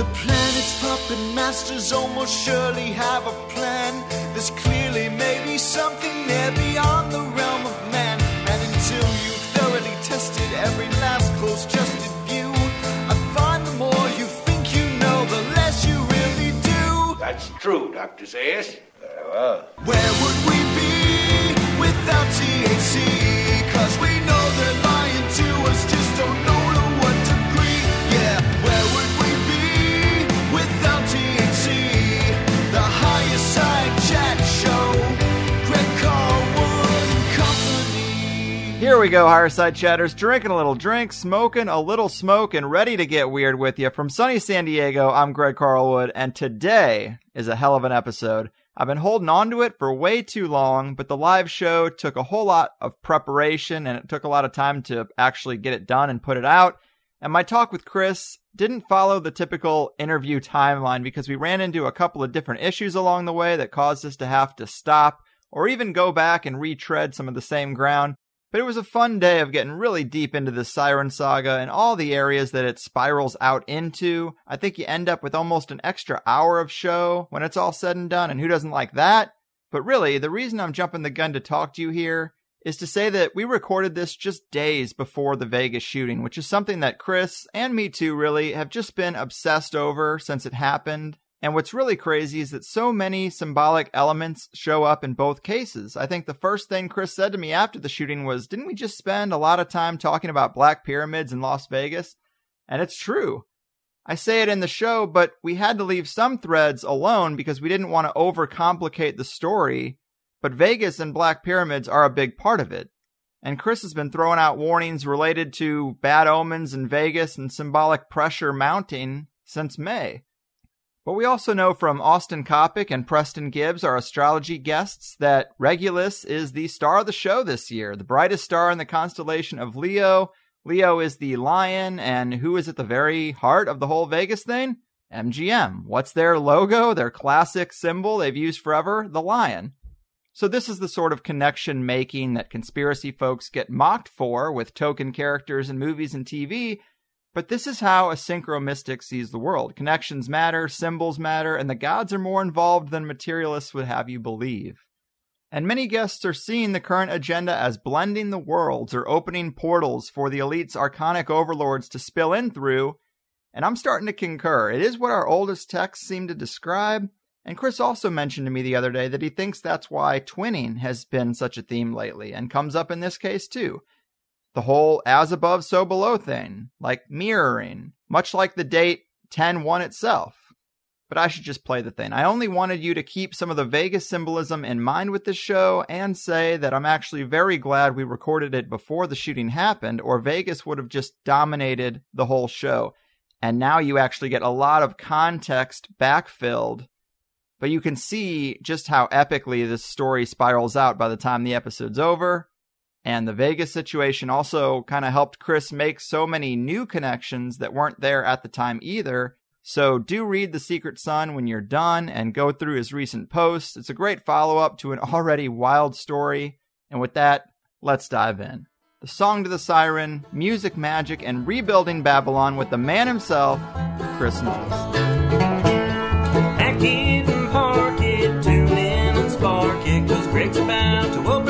The planet's puppet masters almost surely have a plan. There's clearly maybe something there beyond the realm of man. And until you've thoroughly tested every last close justed view, I find the more you think you know, the less you really do. That's true, Dr. Zayas. Very well. Where would we be without THC? We go, Higher Side Chatters. Drinking a little drink, smoking a little smoke, and ready to get weird with you. From sunny San Diego, I'm Greg Carlwood, and today is a hell of an episode. I've been holding on to it for way too long, but the live show took a whole lot of preparation and it took a lot of time to actually get it done and put it out. And my talk with Chris didn't follow the typical interview timeline because we ran into a couple of different issues along the way that caused us to have to stop or even go back and retread some of the same ground. But it was a fun day of getting really deep into the Siren Saga and all the areas that it spirals out into. I think you end up with almost an extra hour of show when it's all said and done, and who doesn't like that? But really, the reason I'm jumping the gun to talk to you here is to say that we recorded this just days before the Vegas shooting, which is something that Chris and me too really have just been obsessed over since it happened. And what's really crazy is that so many symbolic elements show up in both cases. I think the first thing Chris said to me after the shooting was, Didn't we just spend a lot of time talking about black pyramids in Las Vegas? And it's true. I say it in the show, but we had to leave some threads alone because we didn't want to overcomplicate the story. But Vegas and black pyramids are a big part of it. And Chris has been throwing out warnings related to bad omens in Vegas and symbolic pressure mounting since May. But we also know from Austin Coppock and Preston Gibbs, our astrology guests, that Regulus is the star of the show this year, the brightest star in the constellation of Leo. Leo is the lion, and who is at the very heart of the whole Vegas thing? MGM. What's their logo, their classic symbol they've used forever? The lion. So this is the sort of connection making that conspiracy folks get mocked for with token characters in movies and TV, but this is how a synchro mystic sees the world. Connections matter, symbols matter, and the gods are more involved than materialists would have you believe. And many guests are seeing the current agenda as blending the worlds or opening portals for the elite's archonic overlords to spill in through. And I'm starting to concur. It is what our oldest texts seem to describe. And Chris also mentioned to me the other day that he thinks that's why twinning has been such a theme lately and comes up in this case too the whole as above, so below thing, like mirroring, much like the date 10 1 itself. But I should just play the thing. I only wanted you to keep some of the Vegas symbolism in mind with this show and say that I'm actually very glad we recorded it before the shooting happened, or Vegas would have just dominated the whole show. And now you actually get a lot of context backfilled, but you can see just how epically this story spirals out by the time the episode's over. And the Vegas situation also kind of helped Chris make so many new connections that weren't there at the time either. So do read The Secret Sun when you're done and go through his recent posts. It's a great follow up to an already wild story. And with that, let's dive in. The Song to the Siren, Music Magic, and Rebuilding Babylon with the man himself, Chris Knowles. Pack it and park it, tune in and spark it, cause Greg's about to open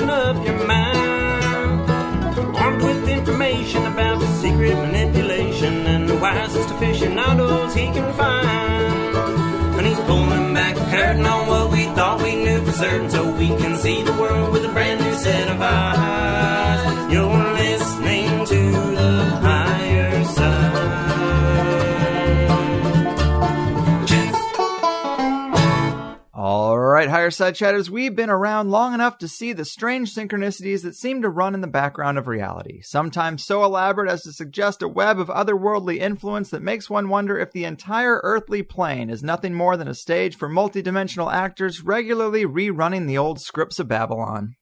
back on what we thought we knew for certain so we can see the world with a brand new set of eyes. Right, higher side chatters, we've been around long enough to see the strange synchronicities that seem to run in the background of reality, sometimes so elaborate as to suggest a web of otherworldly influence that makes one wonder if the entire earthly plane is nothing more than a stage for multidimensional actors regularly rerunning the old scripts of Babylon.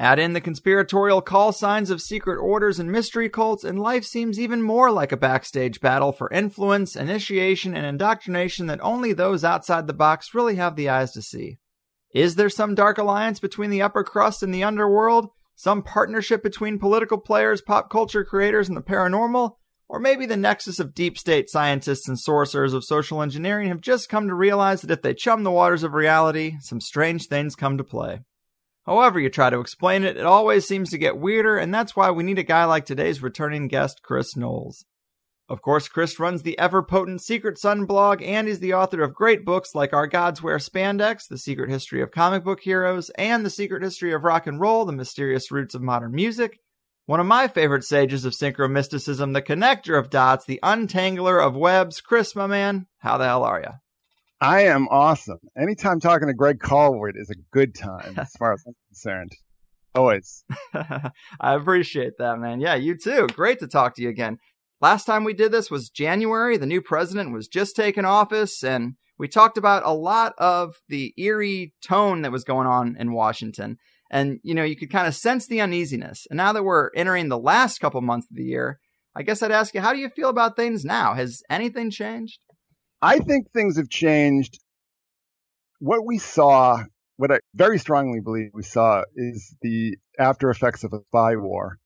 Add in the conspiratorial call signs of secret orders and mystery cults, and life seems even more like a backstage battle for influence, initiation, and indoctrination that only those outside the box really have the eyes to see. Is there some dark alliance between the upper crust and the underworld? Some partnership between political players, pop culture creators, and the paranormal? Or maybe the nexus of deep state scientists and sorcerers of social engineering have just come to realize that if they chum the waters of reality, some strange things come to play. However, you try to explain it, it always seems to get weirder, and that's why we need a guy like today's returning guest, Chris Knowles. Of course, Chris runs the ever potent Secret Sun blog and is the author of great books like Our Gods Wear Spandex, The Secret History of Comic Book Heroes, and The Secret History of Rock and Roll, The Mysterious Roots of Modern Music. One of my favorite sages of synchro mysticism, the connector of dots, the untangler of webs. Chris, my man, how the hell are you? I am awesome. Anytime talking to Greg Carlwood is a good time, as far as I'm concerned. Always. I appreciate that, man. Yeah, you too. Great to talk to you again. Last time we did this was January. The new president was just taken office, and we talked about a lot of the eerie tone that was going on in Washington. And, you know, you could kind of sense the uneasiness. And now that we're entering the last couple months of the year, I guess I'd ask you, how do you feel about things now? Has anything changed? I think things have changed. What we saw, what I very strongly believe we saw, is the after effects of a spy war.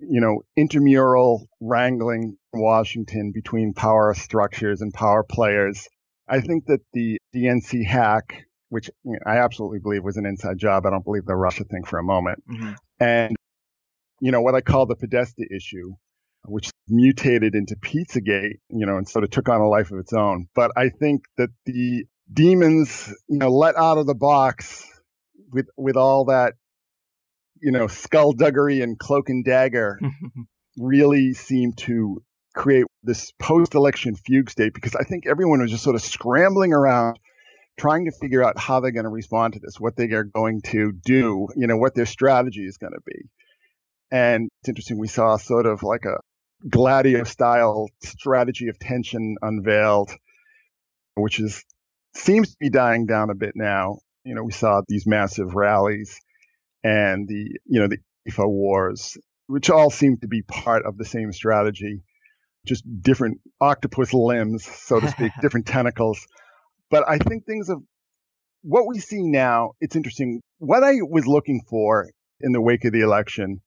You know, intramural wrangling in Washington between power structures and power players. I think that the DNC hack, which you know, I absolutely believe was an inside job, I don't believe the Russia thing for a moment. Mm-hmm. And, you know, what I call the Podesta issue, which mutated into Pizzagate, you know, and sort of took on a life of its own. But I think that the demons, you know, let out of the box with with all that, you know, skullduggery and cloak and dagger, really seem to create this post-election fugue state because I think everyone was just sort of scrambling around trying to figure out how they're going to respond to this, what they are going to do, you know, what their strategy is going to be. And it's interesting, we saw sort of like a Gladio style strategy of tension unveiled, which is seems to be dying down a bit now. You know, we saw these massive rallies and the, you know, the IFA wars, which all seem to be part of the same strategy, just different octopus limbs, so to speak, different tentacles. But I think things have, what we see now, it's interesting. What I was looking for in the wake of the election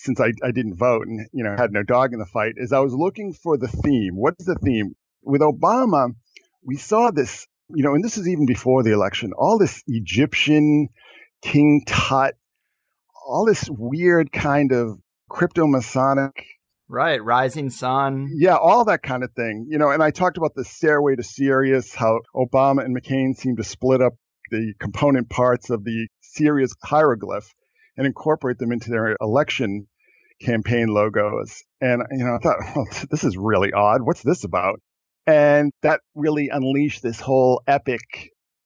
since I, I didn't vote and you know had no dog in the fight is I was looking for the theme. What's the theme? With Obama, we saw this, you know, and this is even before the election, all this Egyptian King Tut, all this weird kind of crypto Masonic Right, Rising Sun. yeah, all that kind of thing. You know, and I talked about the stairway to Sirius, how Obama and McCain seem to split up the component parts of the Sirius hieroglyph and incorporate them into their election campaign logos. And, you know, I thought, oh, this is really odd. What's this about? And that really unleashed this whole epic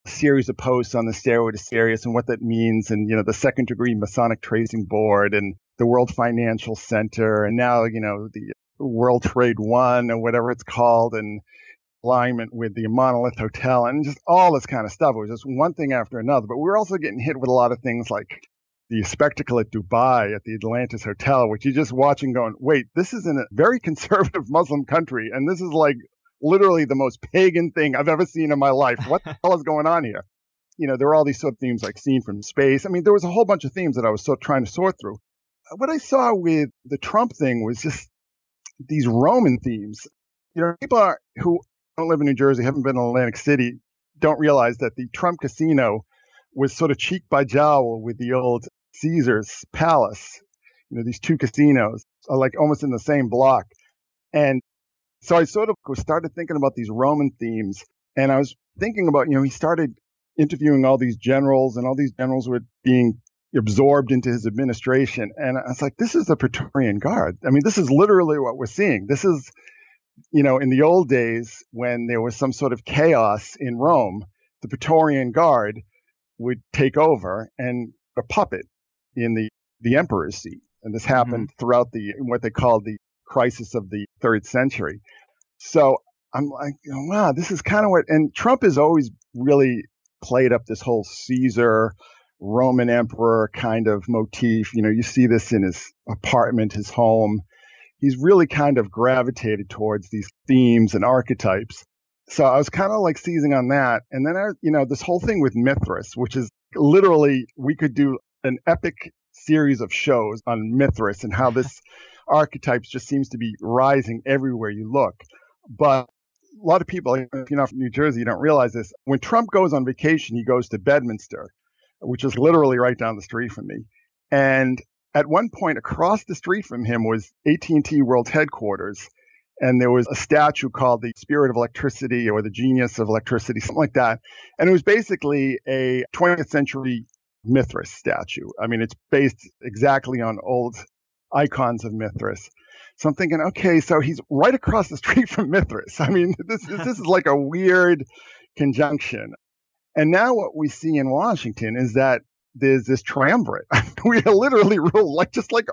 series of posts on the stairway to Sirius and what that means and, you know, the second degree Masonic tracing board and the World Financial Center and now, you know, the World Trade One or whatever it's called and alignment with the Monolith Hotel and just all this kind of stuff. It was just one thing after another. But we were also getting hit with a lot of things like the spectacle at Dubai at the Atlantis Hotel, which you're just watching going, wait, this is in a very conservative Muslim country. And this is like literally the most pagan thing I've ever seen in my life. What the hell is going on here? You know, there were all these sort of themes like seen from space. I mean, there was a whole bunch of themes that I was so trying to sort through. Uh, what I saw with the Trump thing was just these Roman themes. You know, people are, who don't live in New Jersey, haven't been in Atlantic City, don't realize that the Trump casino was sort of cheek by jowl with the old Caesar's Palace. You know, these two casinos are like almost in the same block. And so I sort of started thinking about these Roman themes and I was thinking about, you know, he started interviewing all these generals and all these generals were being absorbed into his administration. And I was like, this is the Praetorian Guard. I mean, this is literally what we're seeing. This is, you know, in the old days when there was some sort of chaos in Rome, the Praetorian Guard would take over and a puppet in the, the emperor's seat. And this mm-hmm. happened throughout the, what they called the crisis of the third century. So I'm like, wow, this is kind of what, and Trump has always really played up this whole Caesar, Roman emperor kind of motif. You know, you see this in his apartment, his home. He's really kind of gravitated towards these themes and archetypes. So I was kind of like seizing on that. And then I, you know, this whole thing with Mithras, which is literally, we could do an epic series of shows on Mithras and how this archetypes just seems to be rising everywhere you look. But a lot of people, if you're not from New Jersey, you don't realize this. When Trump goes on vacation, he goes to Bedminster, which is literally right down the street from me. And at one point across the street from him was AT&T World Headquarters. And there was a statue called the Spirit of Electricity or the Genius of Electricity, something like that. And it was basically a 20th century Mithras statue. I mean, it's based exactly on old icons of Mithras. So I'm thinking, okay, so he's right across the street from Mithras. I mean, this is, this is like a weird conjunction. And now what we see in Washington is that there's this triumvirate. we are literally ruled like just like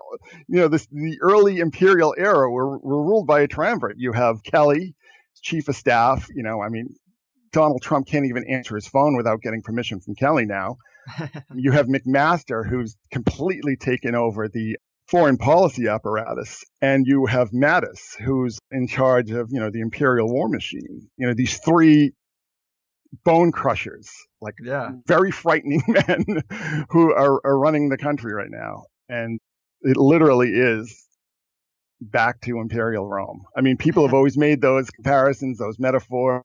you know this the early imperial era. We're, we're ruled by a triumvirate. You have Kelly, chief of staff. You know, I mean, Donald Trump can't even answer his phone without getting permission from Kelly now. you have McMaster, who's completely taken over the foreign policy apparatus, and you have Mattis, who's in charge of you know the imperial war machine. You know, these three bone crushers, like Yeah. very frightening men who are, are running the country right now. And it literally is back to imperial Rome. I mean, people have always made those comparisons, those metaphors.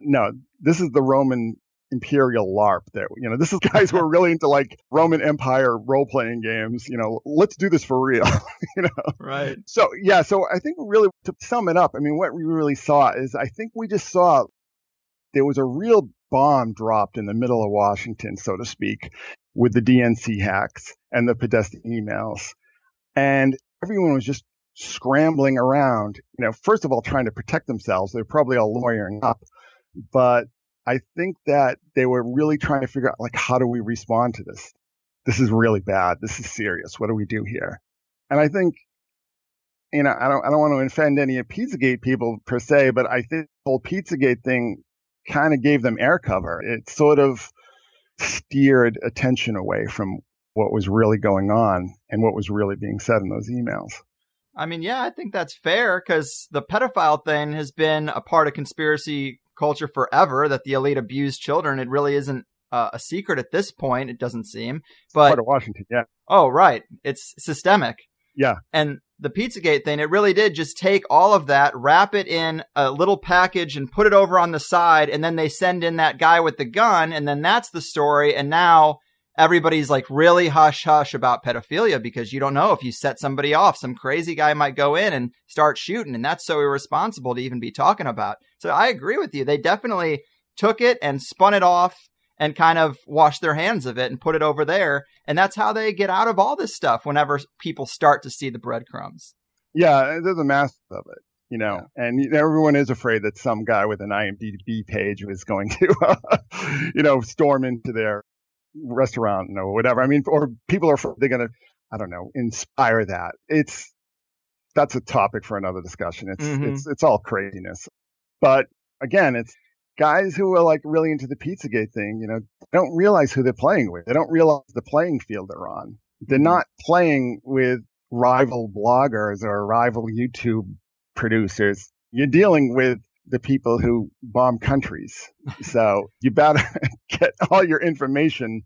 No, this is the Roman imperial LARP that, you know, this is guys who are really into like Roman Empire role playing games. You know, let's do this for real, you know? Right. So yeah, so I think really to sum it up, I mean, what we really saw is I think we just saw there was a real bomb dropped in the middle of Washington, so to speak, with the DNC hacks and the Podesta emails, and everyone was just scrambling around. You know, first of all, trying to protect themselves. They're probably all lawyering up, but I think that they were really trying to figure out like how do we respond to this? This is really bad. This is serious. What do we do here? And I think you know, I don't, I don't want to offend any of Pizzagate people per se, but I think the whole Pizzagate thing kind of gave them air cover. It sort of steered attention away from what was really going on and what was really being said in those emails. I mean, yeah, I think that's fair because the pedophile thing has been a part of conspiracy culture forever. That the elite abuse children. It really isn't uh, a secret at this point. It doesn't seem. But Part of Washington, yeah. oh, right, it's systemic. Yeah. And the Pizzagate thing, it really did just take all of that, wrap it in a little package and put it over on the side. And then they send in that guy with the gun. And then that's the story. And now everybody's like really hush hush about pedophilia because you don't know if you set somebody off, some crazy guy might go in and start shooting. And that's so irresponsible to even be talking about. So I agree with you. They definitely took it and spun it off and kind of washed their hands of it and put it over there. And that's how they get out of all this stuff whenever people start to see the breadcrumbs. Yeah, there's a mass of it, you know, and everyone is afraid that some guy with an IMDb page is going to, uh, you know, storm into their restaurant or whatever. I mean, or people are they're going to, I don't know, inspire that. It's that's a topic for another discussion. It's Mhm. it's it's all craziness, but again, it's guys who are like really into the Pizzagate thing. You know, don't realize who they're playing with. They don't realize the playing field they're on. They're Mhm. not playing with rival bloggers or rival YouTube producers. You're dealing with the people who bomb countries. So you better get all your information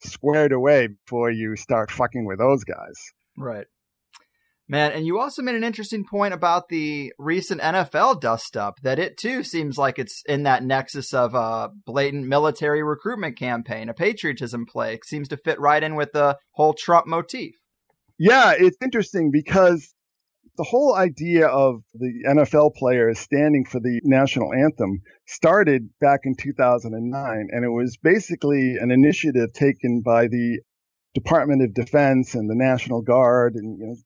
squared away before you start fucking with those guys. Right. Man, and you also made an interesting point about the recent NFL dust up that it too seems like it's in that nexus of a blatant military recruitment campaign, a patriotism play. It seems to fit right in with the whole Trump motif. Yeah, it's interesting because the whole idea of the NFL players standing for the national anthem started back in 2009, and it was basically an initiative taken by the Department of Defense and the National Guard, and you know,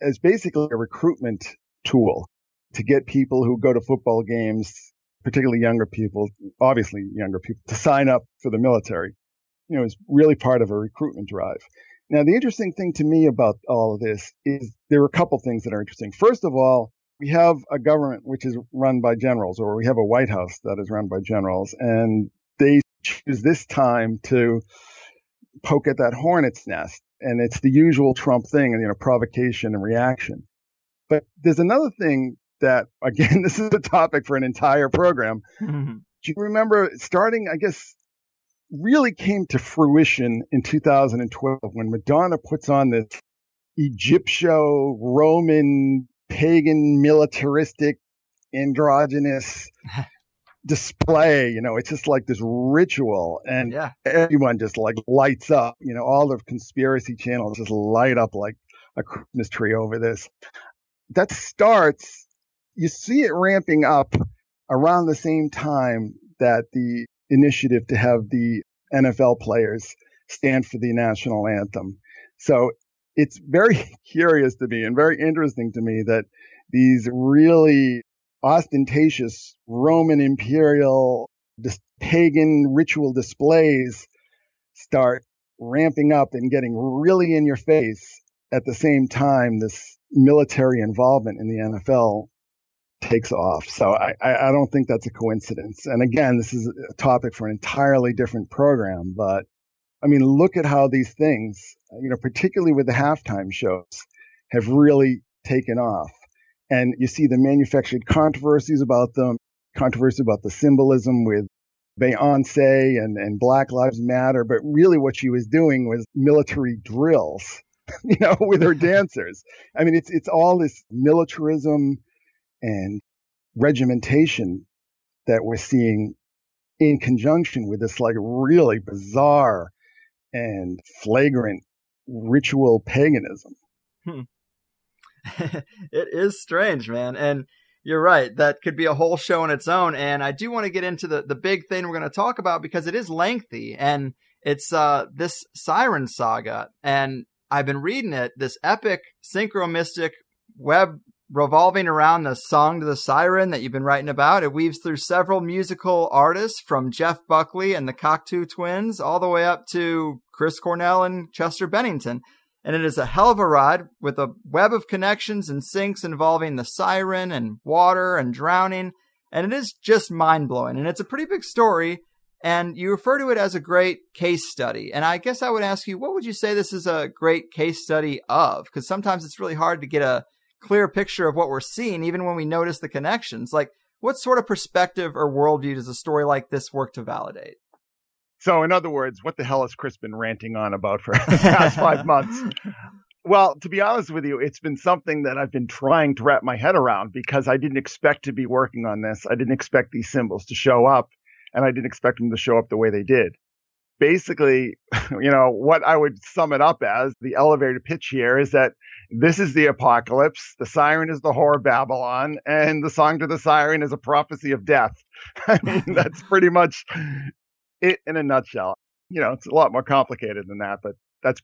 as basically a recruitment tool to get people who go to football games, particularly younger people, obviously younger people, to sign up for the military. You know, it's really part of a recruitment drive. Now, the interesting thing to me about all of this is there are a couple things that are interesting. First of all, we have a government which is run by generals, or we have a White House that is run by generals, and they choose this time to poke at that hornet's nest. And it's the usual Trump thing, you know, provocation and reaction. But there's another thing that, again, this is a topic for an entire program. Mm-hmm. Do you remember starting, I guess, really came to fruition in 2012 when Madonna puts on this Egyptio Roman pagan militaristic androgynous display. You know, it's just like this ritual and Yeah. everyone just like lights up. You know, all the conspiracy channels just light up like a Christmas tree over this. That starts, you see it ramping up around the same time that the initiative to have the NFL players stand for the national anthem. So it's very curious to me and very interesting to me that these really ostentatious Roman imperial dis- pagan ritual displays start ramping up and getting really in your face at the same time this military involvement in the NFL takes off. So I, I don't think that's a coincidence. And again, this is a topic for an entirely different program, but I mean, look at how these things, you know, particularly with the halftime shows, have really taken off. And you see the manufactured controversies about them, controversy about the symbolism with Beyonce and, and Black Lives Matter. But really what she was doing was military drills, you know, with her dancers. I mean, it's, it's all this militarism and regimentation that we're seeing in conjunction with this like really bizarre and flagrant ritual paganism. it is strange, man. And you're right. That could be a whole show on its own. And I do want to get into the, the big thing we're going to talk about because it is lengthy and it's uh, this Siren Saga. And I've been reading it, this epic synchromystic web revolving around the song to the siren that you've been writing about. It weaves through several musical artists from Jeff Buckley and the Cocteau Twins all the way up to Chris Cornell and Chester Bennington. And it is a hell of a ride with a web of connections and syncs involving the siren and water and drowning. And it is just mind blowing. And it's a pretty big story. And you refer to it as a great case study. And I guess I would ask you, what would you say this is a great case study of? Because sometimes it's really hard to get a clear picture of what we're seeing, even when we notice the connections. Like, what sort of perspective or worldview does a story like this work to validate? So, in other words, what the hell has Chris been ranting on about for the past five months? Well, to be honest with you, it's been something that I've been trying to wrap my head around because I didn't expect to be working on this. I didn't expect these symbols to show up and I didn't expect them to show up the way they did. Basically, you know, what I would sum it up as the elevator pitch here is that this is the apocalypse. The siren is the whore of Babylon and the song to the siren is a prophecy of death. I mean, that's pretty much it in a nutshell. You know, it's a lot more complicated than that, but that's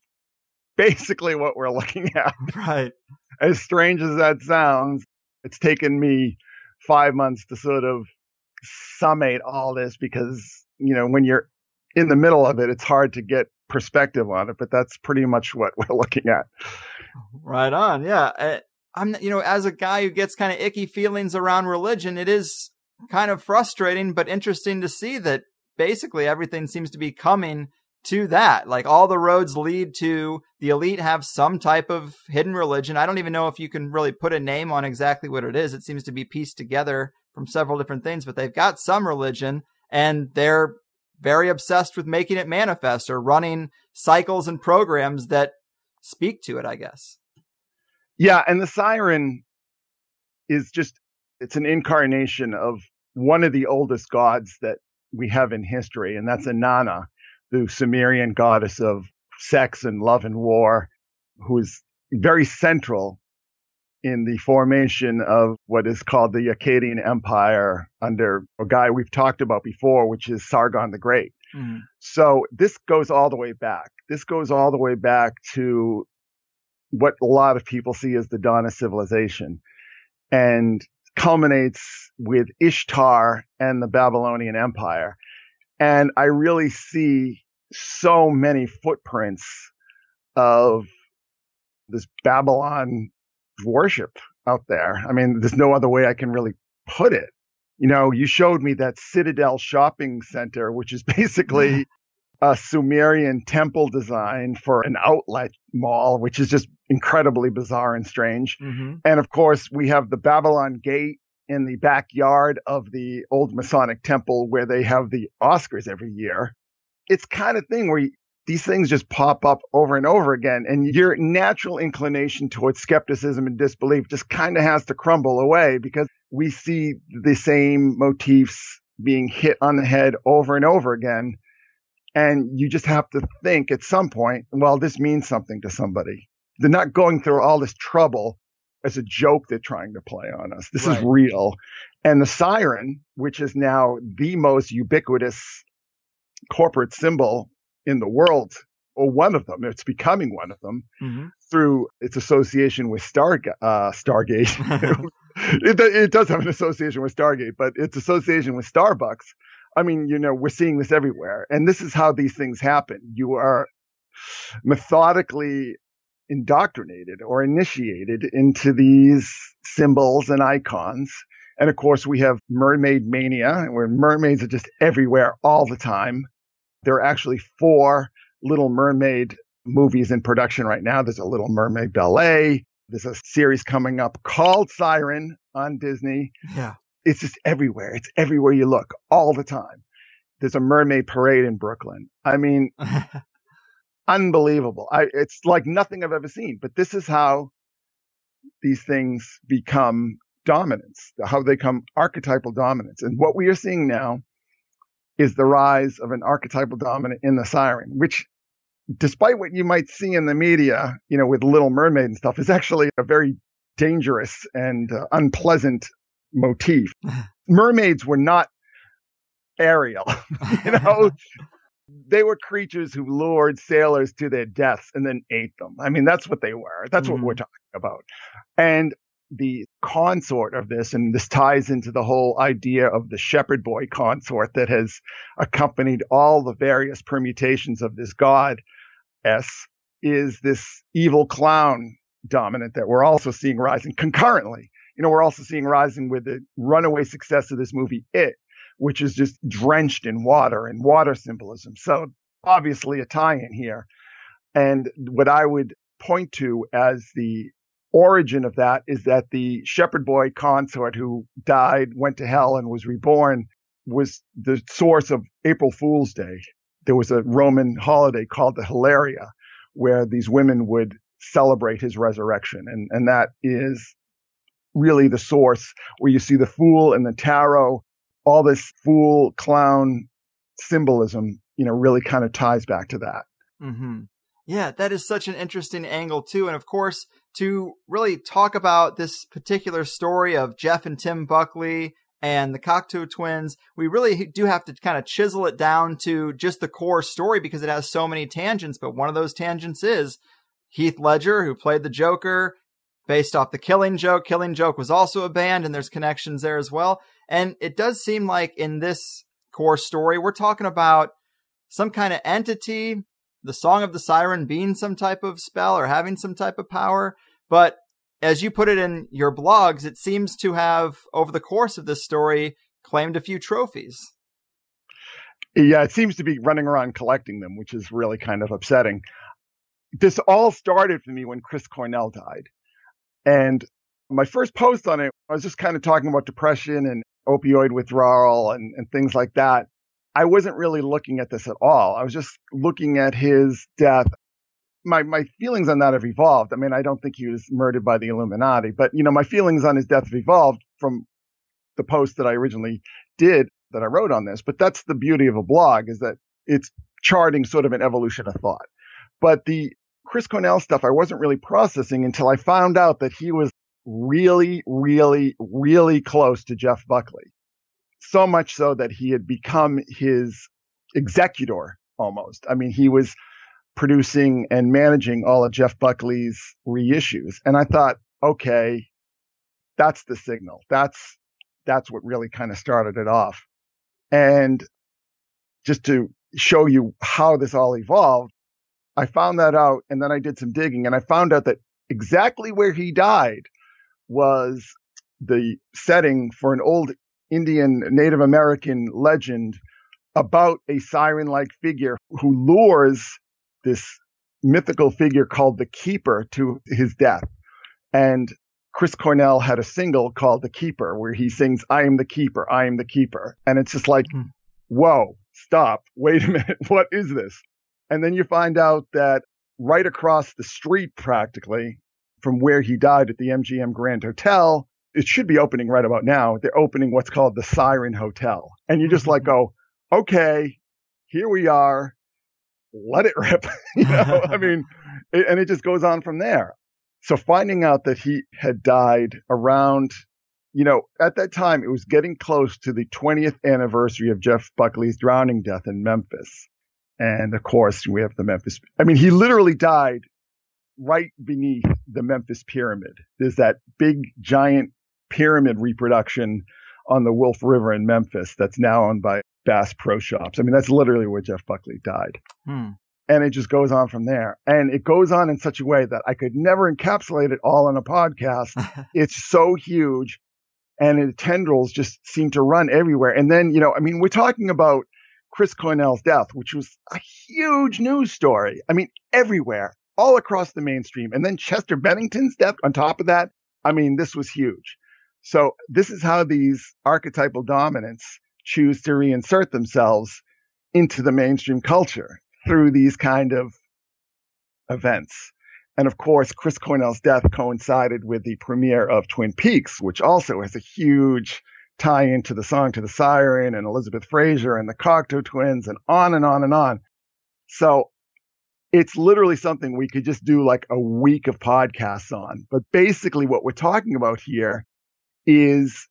basically what we're looking at. right. As strange as that sounds, it's taken me five months to sort of summate all this because, you know, when you're in the middle of it, it's hard to get perspective on it, but that's pretty much what we're looking at. Right on. Yeah. I, I'm, you know, as a guy who gets kind of icky feelings around religion, it is kind of frustrating, but interesting to see that basically everything seems to be coming to that. Like all the roads lead to the elite have some type of hidden religion. I don't even know if you can really put a name on exactly what it is. It seems to be pieced together from several different things, but they've got some religion and they're very obsessed with making it manifest or running cycles and programs that speak to it, I guess. Yeah. And the siren is just, it's an incarnation of one of the oldest gods that we have in history, and that's Inanna, the Sumerian goddess of sex and love and war, who is very central in the formation of what is called the Akkadian Empire under a guy we've talked about before, which is Sargon the Great. Mm. So this goes all the way back. This goes all the way back to what a lot of people see as the dawn of civilization and culminates with Ishtar and the Babylonian Empire. And I really see so many footprints of this Babylon worship out there. I mean, there's no other way I can really put it. You know, you showed me that Citadel shopping center, which is basically a Sumerian temple design for an outlet mall, which is just incredibly bizarre and strange. Mm-hmm. And of course, we have the Babylon Gate in the backyard of the old Masonic temple where they have the Oscars every year. It's kind of thing where you, these things just pop up over and over again. And your natural inclination towards skepticism and disbelief just kind of has to crumble away because we see the same motifs being hit on the head over and over again. And you just have to think at some point, well, this means something to somebody. They're not going through all this trouble as a joke they're trying to play on us. This Right. is real. And the siren, which is now the most ubiquitous corporate symbol in the world, or one of them, it's becoming one of them Mhm. through its association with Star, uh, Stargate. it, it does have an association with Stargate, but its association with Starbucks. I mean, you know, we're seeing this everywhere. And this is how these things happen. You are methodically indoctrinated or initiated into these symbols and icons. And of course, we have mermaid mania, where mermaids are just everywhere all the time. There are actually four Little Mermaid movies in production right now. There's a Little Mermaid ballet. There's a series coming up called Siren on Disney. Yeah. It's just everywhere. It's everywhere you look all the time. There's a mermaid parade in Brooklyn. I mean, unbelievable. I, it's like nothing I've ever seen, but this is how these things become dominance, how they come archetypal dominance. And what we are seeing now is the rise of an archetypal dominant in the siren, which despite what you might see in the media, you know, with Little Mermaid and stuff, is actually a very dangerous and uh, unpleasant motif. Mermaids were not Ariel, you know, they were creatures who lured sailors to their deaths and then ate them. I mean, that's what they were. That's what Mhm. we're talking about. And the consort of this, and this ties into the whole idea of the shepherd boy consort that has accompanied all the various permutations of this god S, is this evil clown dominant that we're also seeing rising concurrently. You know, we're also seeing rising with the runaway success of this movie, It, which is just drenched in water and water symbolism. So obviously a tie-in here. And what I would point to as the origin of that is that the shepherd boy consort who died, went to hell and was reborn was the source of April Fool's Day. There was a Roman holiday called the Hilaria where these women would celebrate his resurrection. And, and that is really the source where you see the fool and the tarot, all this fool clown symbolism, you know, really kind of ties back to that. hmm Yeah, that is such an interesting angle too. And of course, to really talk about this particular story of Jeff and Tim Buckley and the Cocteau twins, we really do have to kind of chisel it down to just the core story because it has so many tangents. But one of those tangents is Heath Ledger, who played the Joker, based off the Killing Joke. Killing Joke was also a band, and there's connections there as well. And it does seem like in this core story, we're talking about some kind of entity, the Song of the Siren being some type of spell or having some type of power. But as you put it in your blogs, it seems to have, over the course of this story, claimed a few trophies. Yeah, it seems to be running around collecting them, which is really kind of upsetting. This all started for me when Chris Cornell died. And my first post on it, I was just kind of talking about depression and opioid withdrawal and, and things like that. I wasn't really looking at this at all. I was just looking at his death. My, my feelings on that have evolved. I mean, I don't think he was murdered by the Illuminati, but you know, my feelings on his death have evolved from the post that I originally did that I wrote on this. But that's the beauty of a blog is that it's charting sort of an evolution of thought. But the Chris Cornell stuff I wasn't really processing until I found out that he was really, really, really close to Jeff Buckley. So much so that he had become his executor almost. I mean, he was producing and managing all of Jeff Buckley's reissues. And I thought, okay, that's the signal. That's, that's what really kind of started it off. And just to show you how this all evolved, I found that out and then I did some digging and I found out that exactly where he died was the setting for an old Indian Native American legend about a siren like figure who lures this mythical figure called the Keeper to his death. And Chris Cornell had a single called The Keeper where he sings, I am the keeper, I am the keeper. And it's just like, Hmm. whoa, stop, wait a minute, what is this? And then you find out that right across the street, practically from where he died at the MGM Grand Hotel, it should be opening right about now. They're opening what's called the Siren Hotel. And you just like mm-hmm. go, okay, here we are. Let it rip. you know, I mean, it, and it just goes on from there. So finding out that he had died around, you know, at that time, it was getting close to the 20th anniversary of Jeff Buckley's drowning death in Memphis. And of course, we have the Memphis. I mean, he literally died right beneath the Memphis pyramid. There's that big giant pyramid reproduction on the Wolf River in Memphis that's now owned by Bass Pro Shops. I mean, that's literally where Jeff Buckley died. Hmm. And it just goes on from there. And it goes on in such a way that I could never encapsulate it all in a podcast. it's so huge and the tendrils just seem to run everywhere. And then, you know, I mean, we're talking about Chris Cornell's death, which was a huge news story. I mean, everywhere, all across the mainstream. And then Chester Bennington's death on top of that. I mean, this was huge. So this is how these archetypal dominants choose to reinsert themselves into the mainstream culture through these kind of events. And of course, Chris Cornell's death coincided with the premiere of Twin Peaks, which also has a huge tie into the song to the siren and Elizabeth Fraser and the Cocteau twins and on and on and on. So it's literally something we could just do like a week of podcasts on. But basically what we're talking about here is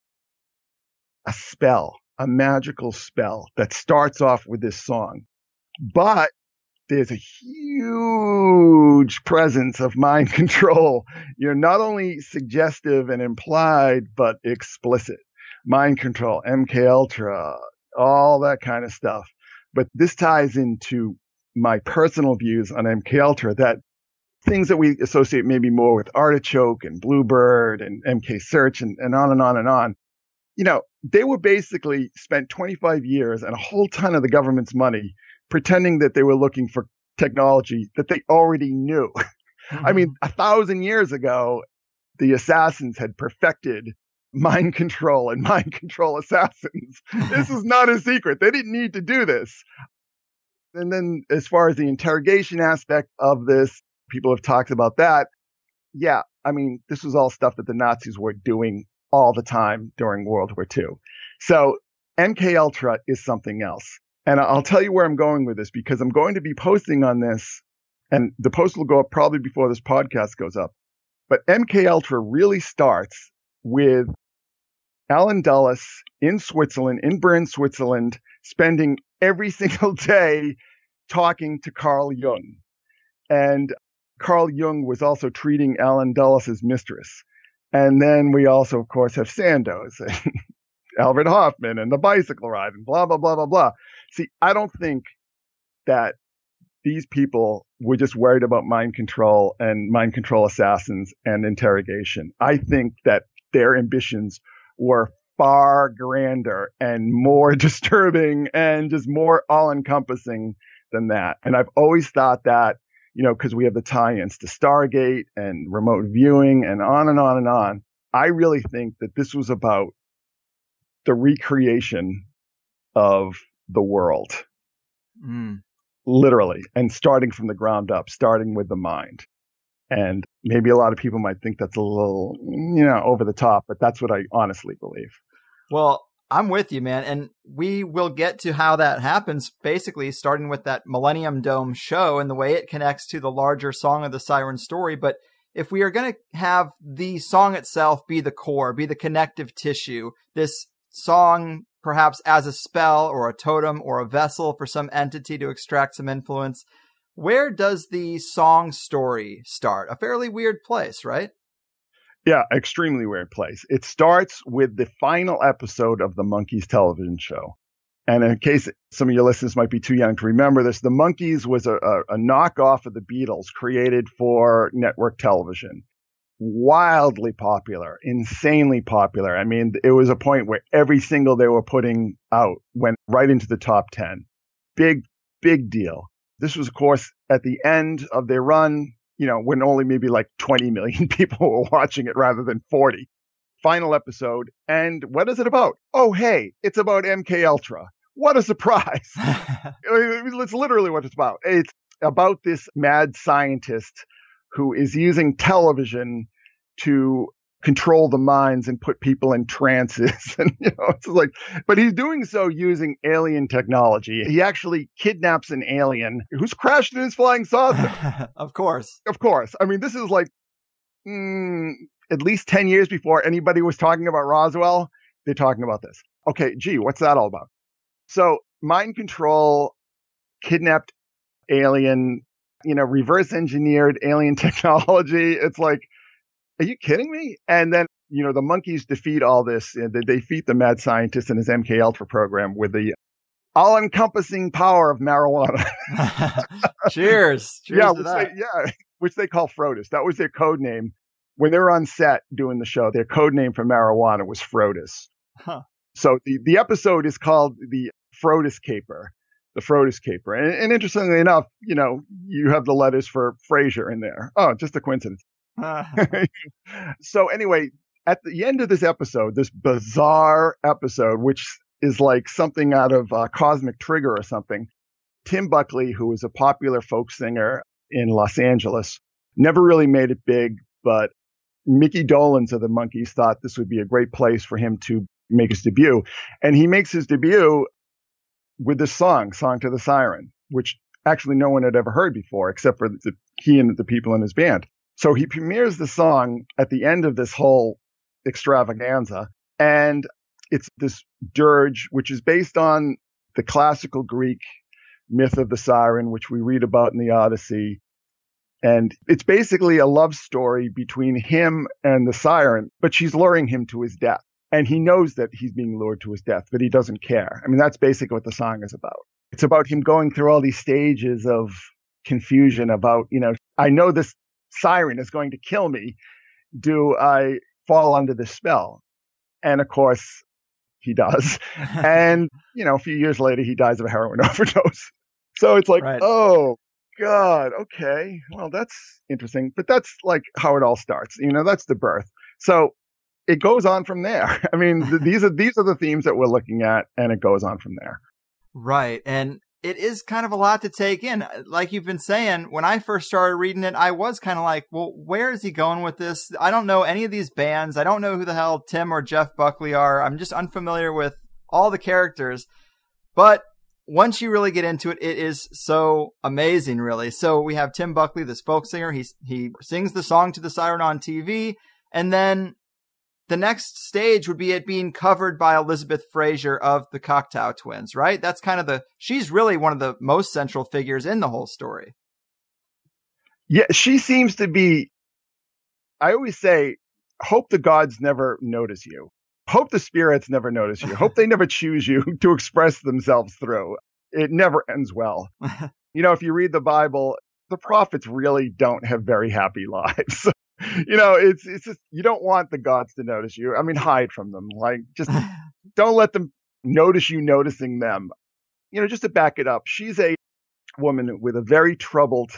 a spell, a magical spell that starts off with this song. But there's a huge presence of mind control. You're not only suggestive and implied, but explicit. Mind control, MK Ultra, all that kind of stuff. But this ties into my personal views on MK Ultra that things that we associate maybe more with Artichoke and Bluebird and MK Search and, and on and on and on. You know, they were basically spent 25 years and a whole ton of the government's money pretending that they were looking for technology that they already knew. I mean, mm-hmm. a thousand years ago, the assassins had perfected mind control and mind control assassins. this is not a secret. They didn't need to do this. And then as far as the interrogation aspect of this, people have talked about that. Yeah. I mean, this was all stuff that the Nazis were doing all the time during World War II. So MK Ultra is something else. And I'll tell you where I'm going with this because I'm going to be posting on this and the post will go up probably before this podcast goes up. But MK Ultra really starts with Allen Dulles in Switzerland, in Bern, Switzerland, spending every single day talking to Carl Jung. And Carl Jung was also treating Allen Dulles mistress. And then we also, of course, have Sandoz and Albert Hofmann and the bicycle ride and blah, blah, blah, blah, blah. See, I don't think that these people were just worried about mind control and mind control assassins and interrogation. I think that their ambitions were far grander and more disturbing and just more all encompassing than that. And I've always thought that, you know, because we have the tie ins to Stargate and remote viewing and on and on and on. I really think that this was about the recreation of the world, Mm. literally, and starting from the ground up, starting with the mind. And maybe a lot of people might think that's a little, you know, over the top, but that's what I honestly believe. Well, I'm with you, man. And we will get to how that happens, basically, starting with that Millennium Dome show and the way it connects to the larger Song of the Siren story. But if we are going to have the song itself be the core, be the connective tissue, this song perhaps as a spell or a totem or a vessel for some entity to extract some influence, where does the song story start? A fairly weird place, right? Yeah, extremely weird place. It starts with the final episode of the Monkees television show. And in case some of your listeners might be too young to remember this, the Monkees was a, a, a knockoff of the Beatles created for network television. Wildly popular, insanely popular. I mean, it was a point where every single they were putting out went right into the top 10. Big, big deal. This was, of course, at the end of their run, you know, when only maybe like 20 million people were watching it rather than 40. Final episode. And what is it about? Oh, hey, it's about MK Ultra. What a surprise. it's literally what it's about. It's about this mad scientist who is using television to control the minds and put people in trances. and, you know, it's like, but he's doing so using alien technology. He actually kidnaps an alien who's crashed in his flying saucer. of course. of course. I mean, this is like, mm, at least 10 years before anybody was talking about Roswell. They're talking about this. Okay. Gee, what's that all about? So mind control, kidnapped alien, you know, reverse engineered alien technology. It's like, are you kidding me? And then, you know, the Monkees defeat all this. They defeat the mad scientist and his MK Ultra program with the all encompassing power of marijuana. Cheers. Cheers yeah, to which that. they, yeah, which they call Frodis. That was their code name. When they were on set doing the show, their code name for marijuana was Frodis. Huh. So the, the episode is called the Frodis Caper, the Frodis Caper. And, and interestingly enough, you know, you have the letters for Fraser in there. Oh, just a coincidence. so anyway, at the end of this episode, this bizarre episode, which is like something out of uh, Cosmic Trigger or something, Tim Buckley, who is a popular folk singer in Los Angeles, never really made it big, but Mickey Dolenz of the Monkees thought this would be a great place for him to make his debut. And he makes his debut with this song, Song to the Siren, which actually no one had ever heard before except for the, he and the people in his band. So he premieres the song at the end of this whole extravaganza. And it's this dirge, which is based on the classical Greek myth of the siren, which we read about in the Odyssey. And it's basically a love story between him and the siren, but she's luring him to his death. And he knows that he's being lured to his death, but he doesn't care. I mean, that's basically what the song is about. It's about him going through all these stages of confusion about, you know, I know this siren is going to kill me. Do I fall under the spell? And of course, he does. and, you know, a few years later, he dies of a heroin overdose. So it's like, Right. oh, God, okay. Well, that's interesting. But that's like how it all starts. You know, that's the birth. So it goes on from there. I mean, th- these are these are the themes that we're looking at, and it goes on from there. Right. And it is kind of a lot to take in. Like you've been saying, when I first started reading it, I was kind of like, well, where is he going with this? I don't know any of these bands. I don't know who the hell Tim or Jeff Buckley are. I'm just unfamiliar with all the characters. But once you really get into it, it is so amazing, really. So we have Tim Buckley, this folk singer. He, he sings the song to the siren on TV. And then the next stage would be it being covered by Elizabeth Fraser of the Cocteau Twins, right? That's kind of the she's really one of the most central figures in the whole story. Yeah, she seems to be. I always say, hope the gods never notice you. Hope the spirits never notice you. Hope they never choose you to express themselves through. It never ends well. you know, if you read the Bible, the prophets really don't have very happy lives. you know, it's it's just you don't want the gods to notice you. I mean, hide from them. Like just don't let them notice you noticing them. You know, just to back it up, she's a woman with a very troubled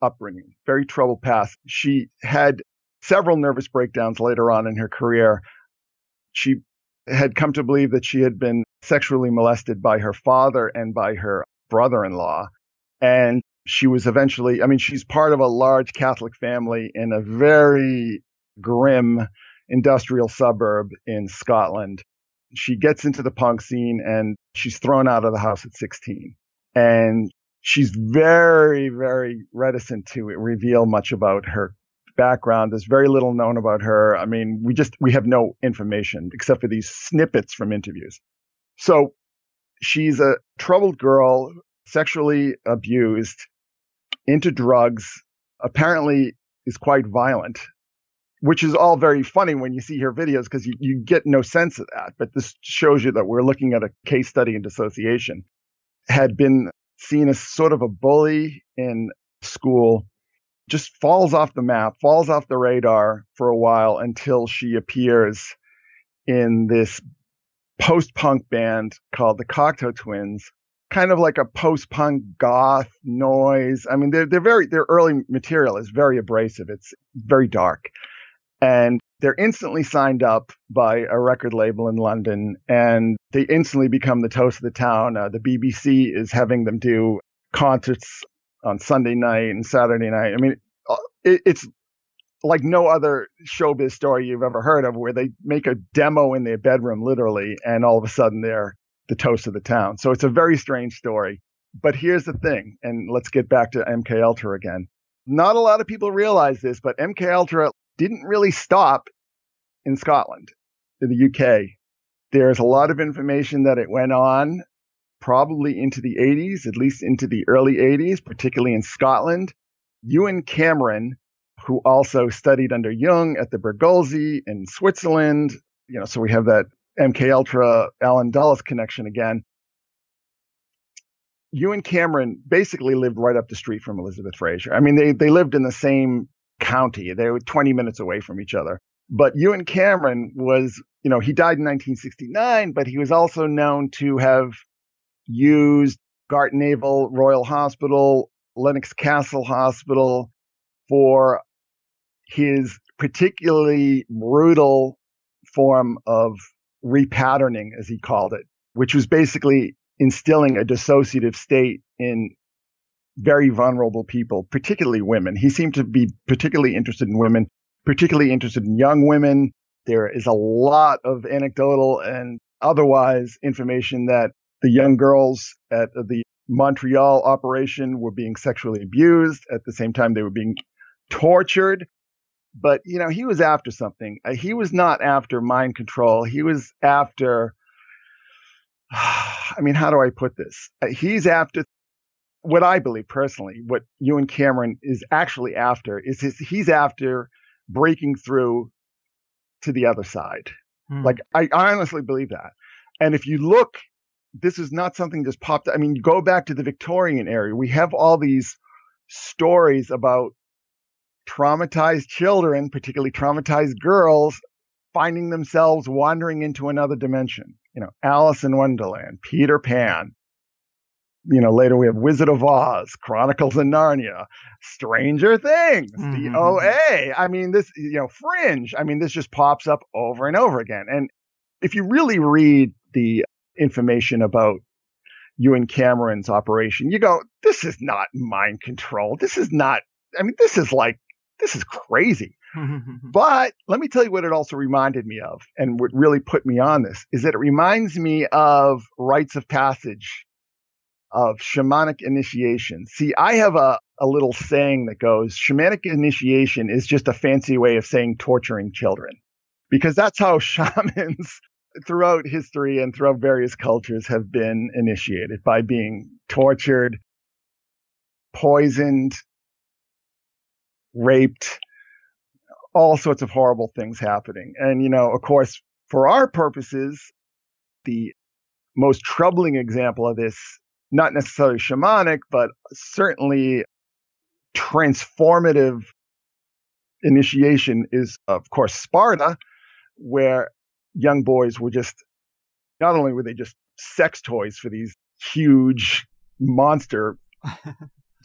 upbringing, very troubled past. She had several nervous breakdowns later on in her career. She had come to believe that she had been sexually molested by her father and by her brother in law. And she was eventually, I mean, she's part of a large Catholic family in a very grim industrial suburb in Scotland. She gets into the punk scene and she's thrown out of the house at 16. And she's very, very reticent to reveal much about her background. There's very little known about her. I mean, we just, we have no information except for these snippets from interviews. So she's a troubled girl, sexually abused, into drugs, apparently is quite violent, which is all very funny when you see her videos because you, you get no sense of that. But this shows you that we're looking at a case study in dissociation. Had been seen as sort of a bully in school, just falls off the map, falls off the radar for a while until she appears in this post punk band called the Cocteau Twins, kind of like a post punk goth noise. I mean, they're, they're very, their early material is very abrasive. It's very dark. And they're instantly signed up by a record label in London and they instantly become the toast of the town. Uh, the BBC is having them do concerts on Sunday night and Saturday night. I mean, uh, it, it's like no other showbiz story you've ever heard of where they make a demo in their bedroom literally and all of a sudden they're the toast of the town. So it's a very strange story. But here's the thing, and let's get back to MK Ultra again. Not a lot of people realize this, but MK Ultra didn't really stop in Scotland, in the UK. There's a lot of information that it went on probably into the 80s, at least into the early 80s, particularly in Scotland. Ewen Cameron, who also studied under Jung at the Burghölzli in Switzerland, you know, so we have that MK Ultra Allen Dulles connection again. Ewen Cameron basically lived right up the street from Elizabeth Fraser. I mean, they, they lived in the same county. They were 20 minutes away from each other. But Ewen Cameron was, you know, he died in 1969, but he was also known to have used Gartnavel Royal Hospital, Lennox Castle Hospital for his particularly brutal form of repatterning, as he called it, which was basically instilling a dissociative state in very vulnerable people, particularly women. He seemed to be particularly interested in women, particularly interested in young women. There is a lot of anecdotal and otherwise information that the young girls at the Montreal operation were being sexually abused. At the same time, they were being tortured. But, you know, he was after something. Uh, he was not after mind control. He was after, I mean, how do I put this? Uh, he's after what I believe personally, what Ewen Cameron is actually after is his, he's after breaking through to the other side. Hmm. Like, I, I honestly believe that. And if you look, this is not something just popped. I mean, go back to the Victorian era. We have all these stories about traumatized children, particularly traumatized girls, finding themselves wandering into another dimension. You know, Alice in Wonderland, Peter Pan. You know, later we have Wizard of Oz, Chronicles of Narnia, Stranger Things, Mhm. the mm, mm, mm. OA. I mean, this, you know, Fringe. I mean, this just pops up over and over again. And if you really read the information about Ewen Cameron's operation, you go, this is not mind control. This is not, I mean, this is like, this is crazy. But let me tell you what it also reminded me of and what really put me on this is that it reminds me of rites of passage of shamanic initiation. See, I have a, a little saying that goes, shamanic initiation is just a fancy way of saying torturing children because that's how shamans throughout history and throughout various cultures have been initiated by being tortured, poisoned, raped, all sorts of horrible things happening. And, you know, of course, for our purposes, the most troubling example of this, not necessarily shamanic, but certainly transformative initiation is, of course, Sparta, where young boys were just, not only were they just sex toys for these huge monster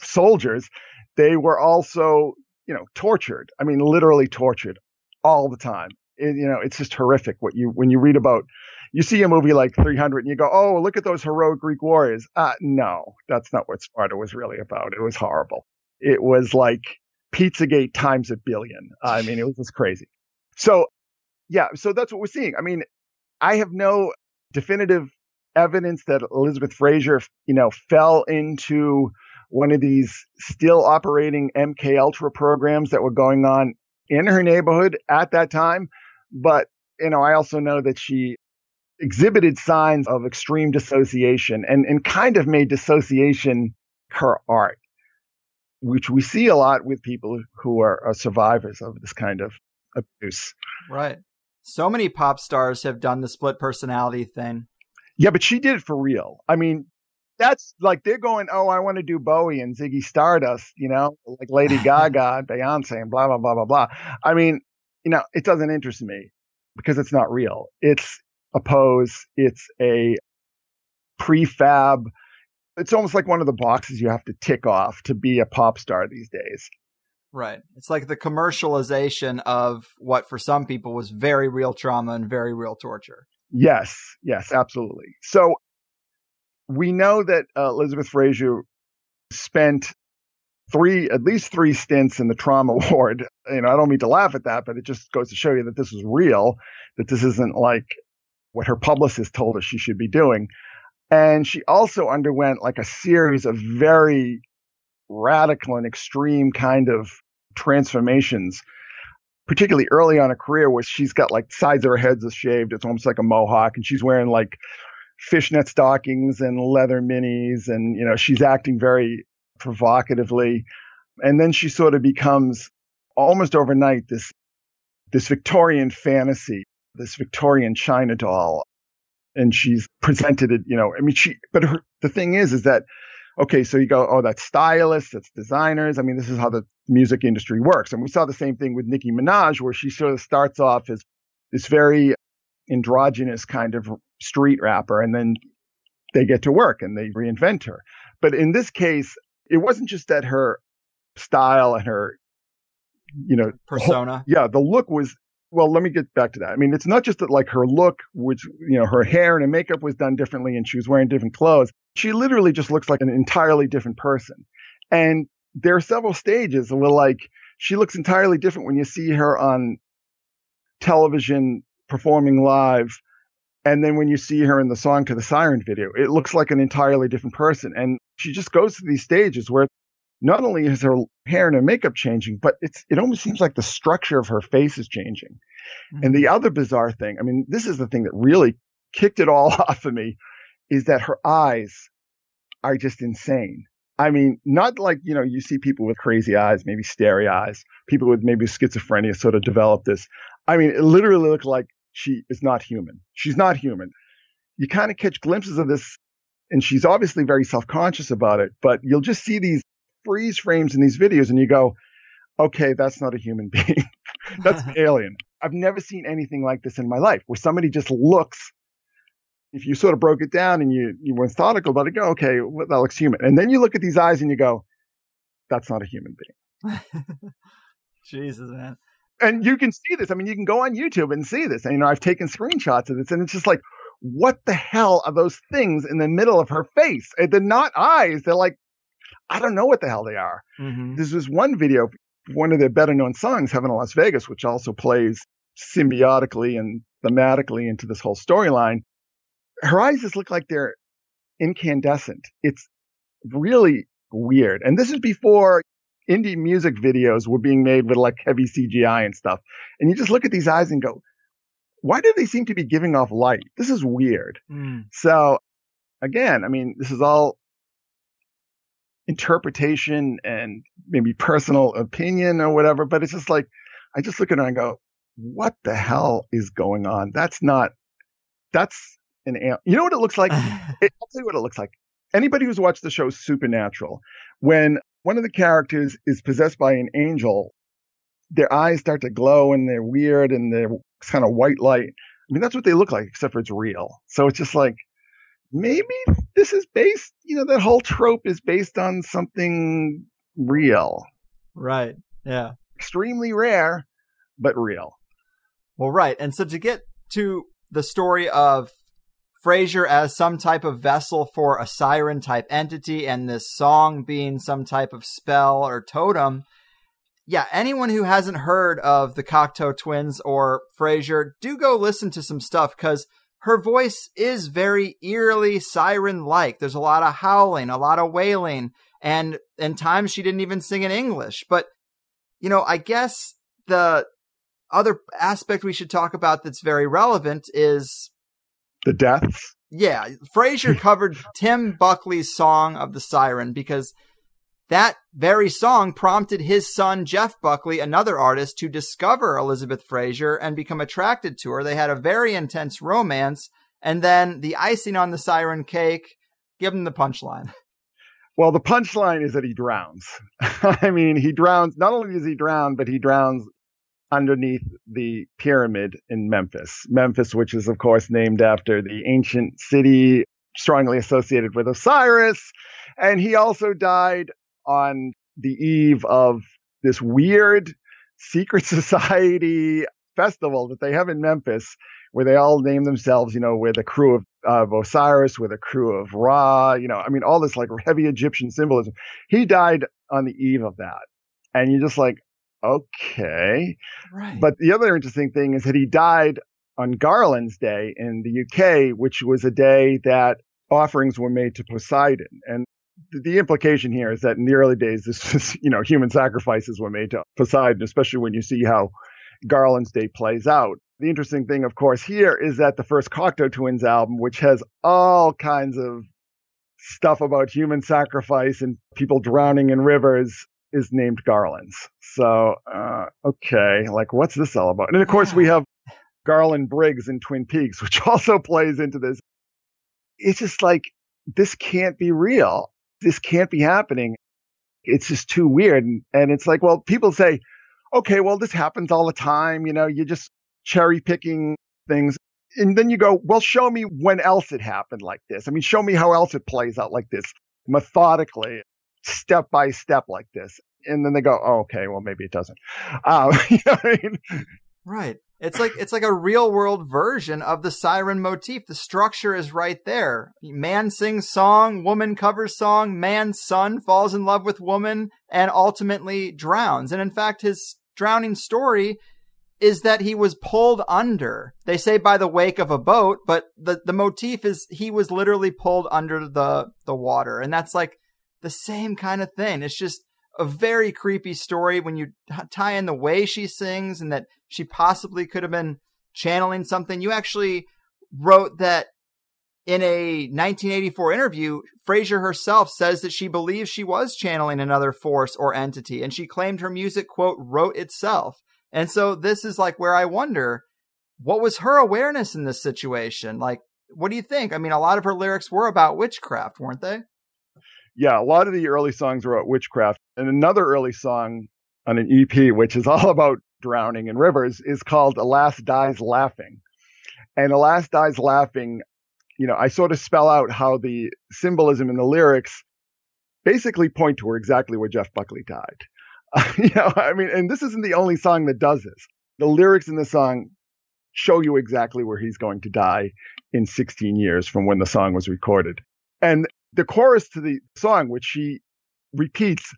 soldiers, they were also, you know, tortured. I mean, literally tortured all the time. It, you know, it's just horrific what you, when you read about, you see a movie like 300 and you go, oh, look at those heroic Greek warriors. Uh, no, that's not what Sparta was really about. It was horrible. It was like Pizzagate times a billion. I mean, it was just crazy. So, yeah, so that's what we're seeing. I mean, I have no definitive evidence that Elizabeth Fraser, you know, fell into one of these still operating MK Ultra programs that were going on in her neighborhood at that time. But, you know, I also know that she exhibited signs of extreme dissociation and, and kind of made dissociation her art, which we see a lot with people who are, are survivors of this kind of abuse. right. So many pop stars have done the split personality thing. Yeah, but she did it for real. I mean, that's like they're going, oh, I want to do Bowie and Ziggy Stardust, you know, like Lady Gaga Beyonce and blah, blah, blah, blah, blah. I mean, you know, it doesn't interest me because it's not real. It's a pose. It's a prefab. It's almost like one of the boxes you have to tick off to be a pop star these days. Right. It's like the commercialization of what for some people was very real trauma and very real torture. Yes, yes, absolutely. So we know that uh, Elizabeth Fraser spent three, at least three stints in the trauma ward. You know, I don't mean to laugh at that, but it just goes to show you that this is real, that this isn't like what her publicist told us she should be doing. And she also underwent like a series of very radical and extreme kind of transformations, particularly early on her career where she's got like sides of her heads are shaved. It's almost like a mohawk and she's wearing like fishnet stockings and leather minis. And, you know, she's acting very provocatively. And then she sort of becomes almost overnight this, this Victorian fantasy, this Victorian China doll. And she's presented it, you know, I mean, she, but her, the thing is, is that, okay, so you go, oh, that's stylists, that's designers. I mean, this is how the music industry works. And we saw the same thing with Nicki Minaj, where she sort of starts off as this very androgynous kind of street rapper, and then they get to work and they reinvent her. But in this case, it wasn't just that her style and her, you know, Persona. yeah, the look was. Well, let me get back to that. I mean, it's not just that like her look, which, you know, her hair and her makeup was done differently and she was wearing different clothes. She literally just looks like an entirely different person. And there are several stages where like she looks entirely different when you see her on television performing live. And then when you see her in the song to the siren video, it looks like an entirely different person. And she just goes through these stages where not only is her hair and her makeup changing, but it's, it almost seems like the structure of her face is changing. Mm-hmm. And the other bizarre thing, I mean, this is the thing that really kicked it all off of me is that her eyes are just insane. I mean, not like, you know, you see people with crazy eyes, maybe starry eyes, people with maybe schizophrenia sort of develop this. I mean, it literally looks like she is not human. She's not human. You kind of catch glimpses of this and she's obviously very self-conscious about it, but you'll just see these freeze frames in these videos and you go, okay, that's not a human being. that's an alien. I've never seen anything like this in my life where somebody just looks if you sort of broke it down and you, you were methodical about it, go, okay, well, that looks human. And then you look at these eyes and you go, that's not a human being. Jesus, man. And you can see this. I mean, you can go on YouTube and see this. And, you know, I've taken screenshots of this and it's just like, what the hell are those things in the middle of her face? They're not eyes. They're like, I don't know what the hell they are. Mm-hmm. There's this one video, one of their better known songs, Heaven in Las Vegas, which also plays symbiotically and thematically into this whole storyline her eyes just look like they're incandescent. It's really weird. And this is before indie music videos were being made with like heavy CGI and stuff. And you just look at these eyes and go, why do they seem to be giving off light? This is weird. Mm. So again, I mean, this is all interpretation and maybe personal opinion or whatever, but it's just like, I just look at her and go, what the hell is going on? That's not, that's an You know what it looks like? it, I'll tell you what it looks like. Anybody who's watched the show Supernatural, when one of the characters is possessed by an angel, their eyes start to glow and they're weird and they're kind of white light. I mean, that's what they look like, except for it's real. So it's just like, maybe this is based, you know, that whole trope is based on something real. Right. Yeah. Extremely rare, but real. Well, right. And so to get to the story of Fraser as some type of vessel for a siren type entity and this song being some type of spell or totem. Yeah, anyone who hasn't heard of the Cocteau twins or Fraser, do go listen to some stuff because her voice is very eerily siren like. There's a lot of howling, a lot of wailing, and in times she didn't even sing in English. But, you know, I guess the other aspect we should talk about that's very relevant is the deaths. Yeah, Fraser covered Tim Buckley's song of the siren because that very song prompted his son Jeff Buckley, another artist, to discover Elizabeth Fraser and become attracted to her. They had a very intense romance, and then the icing on the siren cake, give him the punchline. Well, the punchline is that he drowns. I mean, he drowns. Not only does he drown, but he drowns underneath the pyramid in Memphis. Memphis, which is, of course, named after the ancient city strongly associated with Osiris. And he also died on the eve of this weird secret society festival that they have in Memphis, where they all name themselves, you know, with a crew of, of Osiris, with a crew of Ra, you know, I mean, all this like heavy Egyptian symbolism. He died on the eve of that. And you're just like, okay. Right. But the other interesting thing is that he died on Garland's Day in the UK, which was a day that offerings were made to Poseidon. And the, the implication here is that in the early days, this was, you know, human sacrifices were made to Poseidon, especially when you see how Garland's Day plays out. The interesting thing, of course, here is that the first Cocteau Twins album, which has all kinds of stuff about human sacrifice and people drowning in rivers, is named Garland's. So, uh, okay, like what's this all about? And of course, we have Garland Briggs in Twin Peaks, which also plays into this. It's just like, this can't be real. This can't be happening. It's just too weird. And, and it's like, well, people say, okay, well, this happens all the time. You know, you're just cherry picking things. And then you go, well, show me when else it happened like this. I mean, show me how else it plays out like this methodically, step by step like this. And then they go, oh, okay, well, maybe it doesn't. Um, you know I mean? Right. It's like it's like a real world version of the siren motif. The structure is right there. Man sings song, woman covers song, man's son falls in love with woman and ultimately drowns. And in fact, his drowning story is that he was pulled under. They say by the wake of a boat, but the, the motif is he was literally pulled under the, the water. And that's like the same kind of thing. It's just a very creepy story when you tie in the way she sings and that she possibly could have been channeling something. You actually wrote that in a 1984 interview, Fraser herself says that she believes she was channeling another force or entity, and she claimed her music, quote, wrote itself. And so this is like where I wonder what was her awareness in this situation? Like, what do you think? I mean, a lot of her lyrics were about witchcraft, weren't they? Yeah, a lot of the early songs were about witchcraft. And another early song on an EP, which is all about drowning in rivers, is called Alas Dies Laughing. And Alas Dies Laughing, you know, I sort of spell out how the symbolism in the lyrics basically point to exactly where Jeff Buckley died. you know, I mean, and this isn't the only song that does this. The lyrics in the song show you exactly where he's going to die in 16 years from when the song was recorded. And the chorus to the song, which she repeats,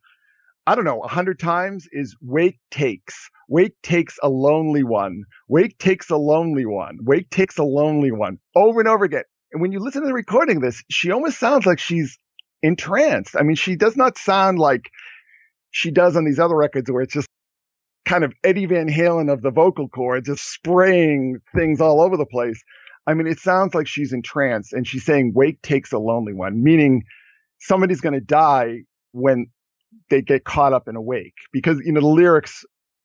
I don't know, a hundred times is wake takes. Wake takes a lonely one. Wake takes a lonely one. Wake takes a lonely one over and over again. And when you listen to the recording of this, she almost sounds like she's entranced. I mean, she does not sound like she does on these other records where it's just kind of Eddie Van Halen of the vocal cords, just spraying things all over the place. I mean, it sounds like she's entranced and she's saying wake takes a lonely one, meaning somebody's going to die when they get caught up in a wake because, you know, the lyrics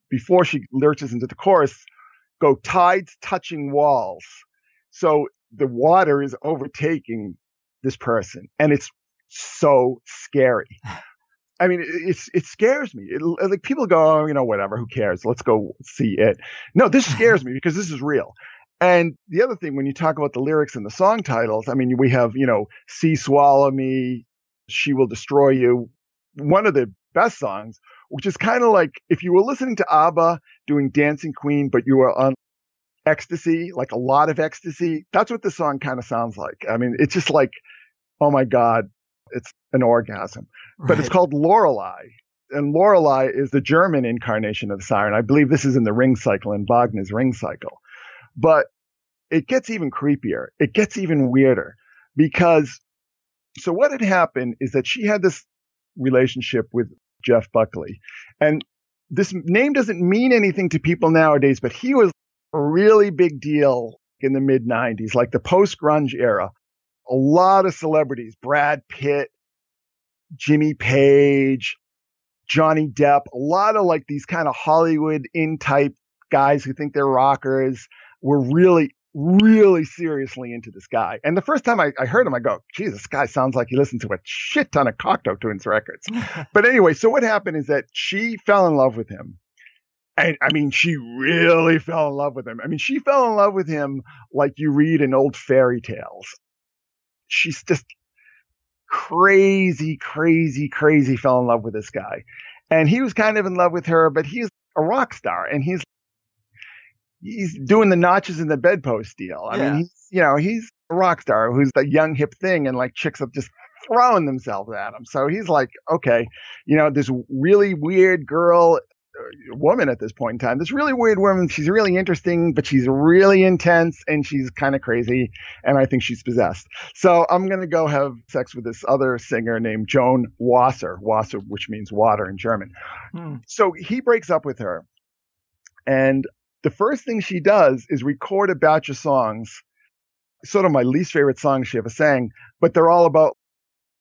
before she lurches into the chorus go tides touching walls. So the water is overtaking this person and it's so scary. I mean, it, it's it scares me. It, like people go, oh, you know, whatever, who cares? Let's go see it. No, this scares me because this is real. And the other thing, when you talk about the lyrics and the song titles, I mean, we have, you know, Sea Swallow Me, She Will Destroy You, one of the best songs, which is kind of like if you were listening to ABBA doing Dancing Queen, but you were on ecstasy, like a lot of ecstasy. That's what the song kind of sounds like. I mean, it's just like, oh my God, it's an orgasm. But it's called Lorelei. And Lorelei is the German incarnation of the siren. I believe this is in the ring cycle, in Wagner's ring cycle. But it gets even creepier. It gets even weirder because so what had happened is that she had this relationship with Jeff Buckley. And this name doesn't mean anything to people nowadays, but he was a really big deal in the mid 90s, like the post grunge era. A lot of celebrities, Brad Pitt, Jimmy Page, Johnny Depp, a lot of like these kind of Hollywood in type guys who think they're rockers were really, really seriously into this guy. And the first time I, I heard him, I go, geez, this guy sounds like he listened to a shit ton of Cocteau Twins records. but anyway, so what happened is that she fell in love with him. And I mean, she really fell in love with him. I mean, she fell in love with him like you read in old fairy tales. She's just crazy, crazy, crazy fell in love with this guy. And he was kind of in love with her, but he's a rock star and he's, he's doing the notches in the bedpost deal. I Yeah. mean, he's, you know, he's a rock star who's the young hip thing and like chicks are just throwing themselves at him. So he's like, okay, you know, this really weird girl, uh, woman at this point in time, this really weird woman. She's really interesting, but she's really intense and she's kind of crazy. And I think she's possessed. So I'm going to go have sex with this other singer named Joan Wasser, Wasser, which means water in German. Hmm. So he breaks up with her. And the first thing she does is record a batch of songs, sort of my least favorite songs she ever sang, but they're all about,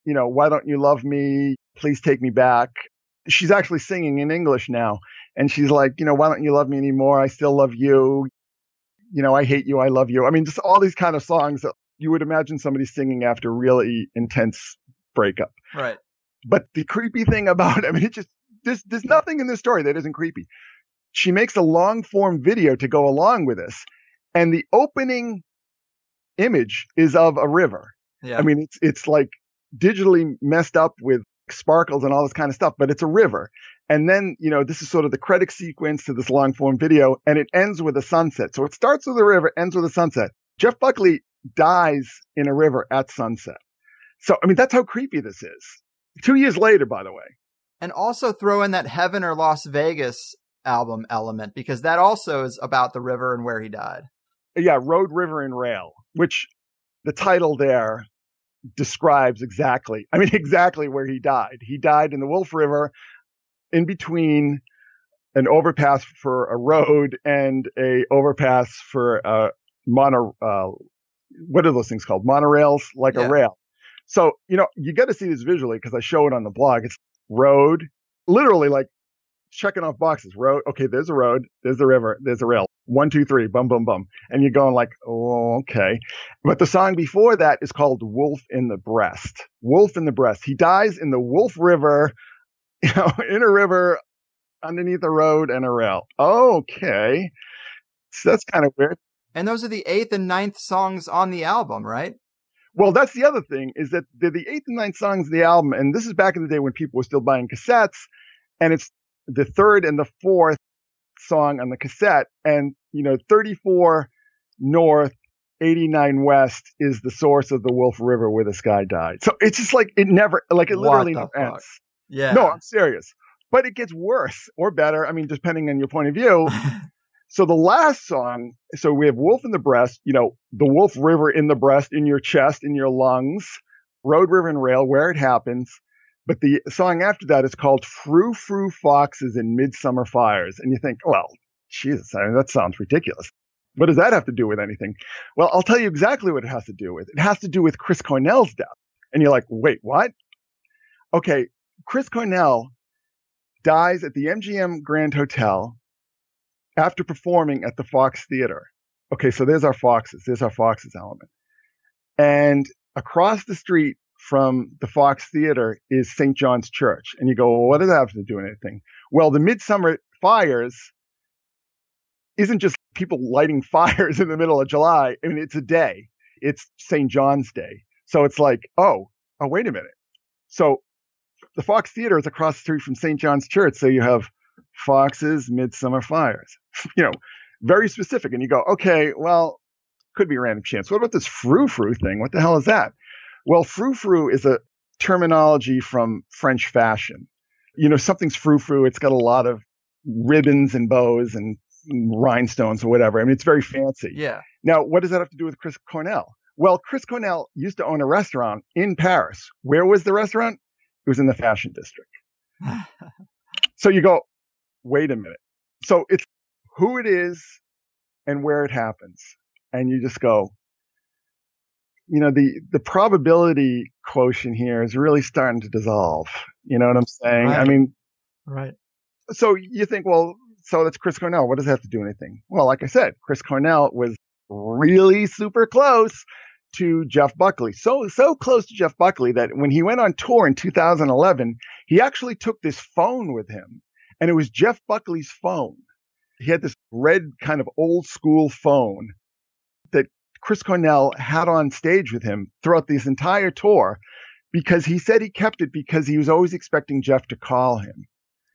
you know, why don't you love me? Please take me back. She's actually singing in English now. And she's like, you know, why don't you love me anymore? I still love you. You know, I hate you. I love you. I mean, just all these kind of songs that you would imagine somebody singing after really intense breakup. Right. But the creepy thing about, it, I mean, it just, there's, there's nothing in this story that isn't creepy. She makes a long form video to go along with this. And the opening image is of a river. Yeah. I mean, it's, it's like digitally messed up with sparkles and all this kind of stuff, but it's a river. And then, you know, this is sort of the credit sequence to this long form video and it ends with a sunset. So it starts with a river, ends with a sunset. Jeff Buckley dies in a river at sunset. So, I mean, that's how creepy this is. Two years later, by the way. and also throw in that Heaven or Las Vegas album element because that also is about the river and where he died. Yeah, Road, River, and Rail, which the title there describes exactly, I mean, exactly where he died. He died in the Wolf River in between an overpass for a road and a overpass for a mono, uh, what are those things called? Monorails, like Yeah. a rail. So, you know, you got to see this visually because I show it on the blog. It's road, literally like checking off boxes. Road. Okay. There's a road. There's a river. There's a rail. One, two, three, bum, bum, bum. And you're going like, oh, okay. But the song before that is called Wolf in the Breast. Wolf in the Breast. He dies in the Wolf River, you know, in a river underneath a road and a rail. Okay. So that's kind of weird. And those are the eighth and ninth songs on the album, right? Well, that's the other thing is that they're the eighth and ninth songs of the album. And this is back in the day when people were still buying cassettes and it's the third and the fourth song on the cassette. And, you know, 34 North, 89 West is the source of the Wolf River where this guy died. So it's just like, it never, like it literally never fuck? ends. Yeah. No, I'm serious. But it gets worse or better. I mean, depending on your point of view. so the last song, so we have Wolf in the Breast, you know, the Wolf River in the breast, in your chest, in your lungs, Road, River, and Rail, where it happens. But the song after that is called Frou Frou Foxes in Midsummer Fires. And you think, well, Jesus, I mean, that sounds ridiculous. What does that have to do with anything? Well, I'll tell you exactly what it has to do with. It has to do with Chris Cornell's death. And you're like, wait, what? Okay, Chris Cornell dies at the MGM Grand Hotel after performing at the Fox Theater. Okay, so there's our Foxes. There's our Foxes element. And across the street from the Fox Theater is St. John's Church. And you go, well, what does that have to do with anything? Well, the Midsummer Fires isn't just people lighting fires in the middle of July. I mean, it's a day. It's St. John's Day. So it's like, oh, oh, wait a minute. So the Fox Theater is across the street from St. John's Church. So you have Fox's Midsummer Fires, you know, very specific. And you go, okay, well, could be a random chance. What about this frou frou thing? What the hell is that? Well, frou frou is a terminology from French fashion. You know, something's frou frou. It's got a lot of ribbons and bows and rhinestones or whatever. I mean, it's very fancy. Yeah. Now, what does that have to do with Chris Cornell? Well, Chris Cornell used to own a restaurant in Paris. Where was the restaurant? It was in the fashion district. So you go, wait a minute. So it's who it is and where it happens. And you just go, you know, the, the probability quotient here is really starting to dissolve. You know what I'm saying? I Right. mean, right. so you think, well, so that's Chris Cornell. What does that have to do anything? Well, like I said, Chris Cornell was really super close to Jeff Buckley. So, so close to Jeff Buckley that when he went on tour in 2011, he actually took this phone with him and it was Jeff Buckley's phone. He had this red kind of old school phone Chris Cornell had on stage with him throughout this entire tour because he said he kept it because he was always expecting Jeff to call him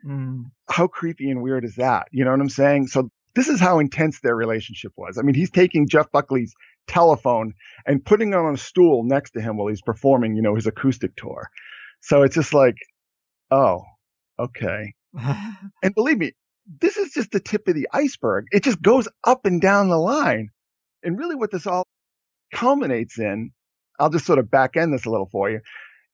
Mm. how creepy and weird is that? You know what I'm saying? So this is how intense their relationship was. I mean, he's taking Jeff Buckley's telephone and putting it on a stool next to him while he's performing, you know, his acoustic tour. So it's just like, oh, okay. And believe me, this is just the tip of the iceberg. It just goes up and down the line. And really what this all culminates in, I'll just sort of back end this a little for you,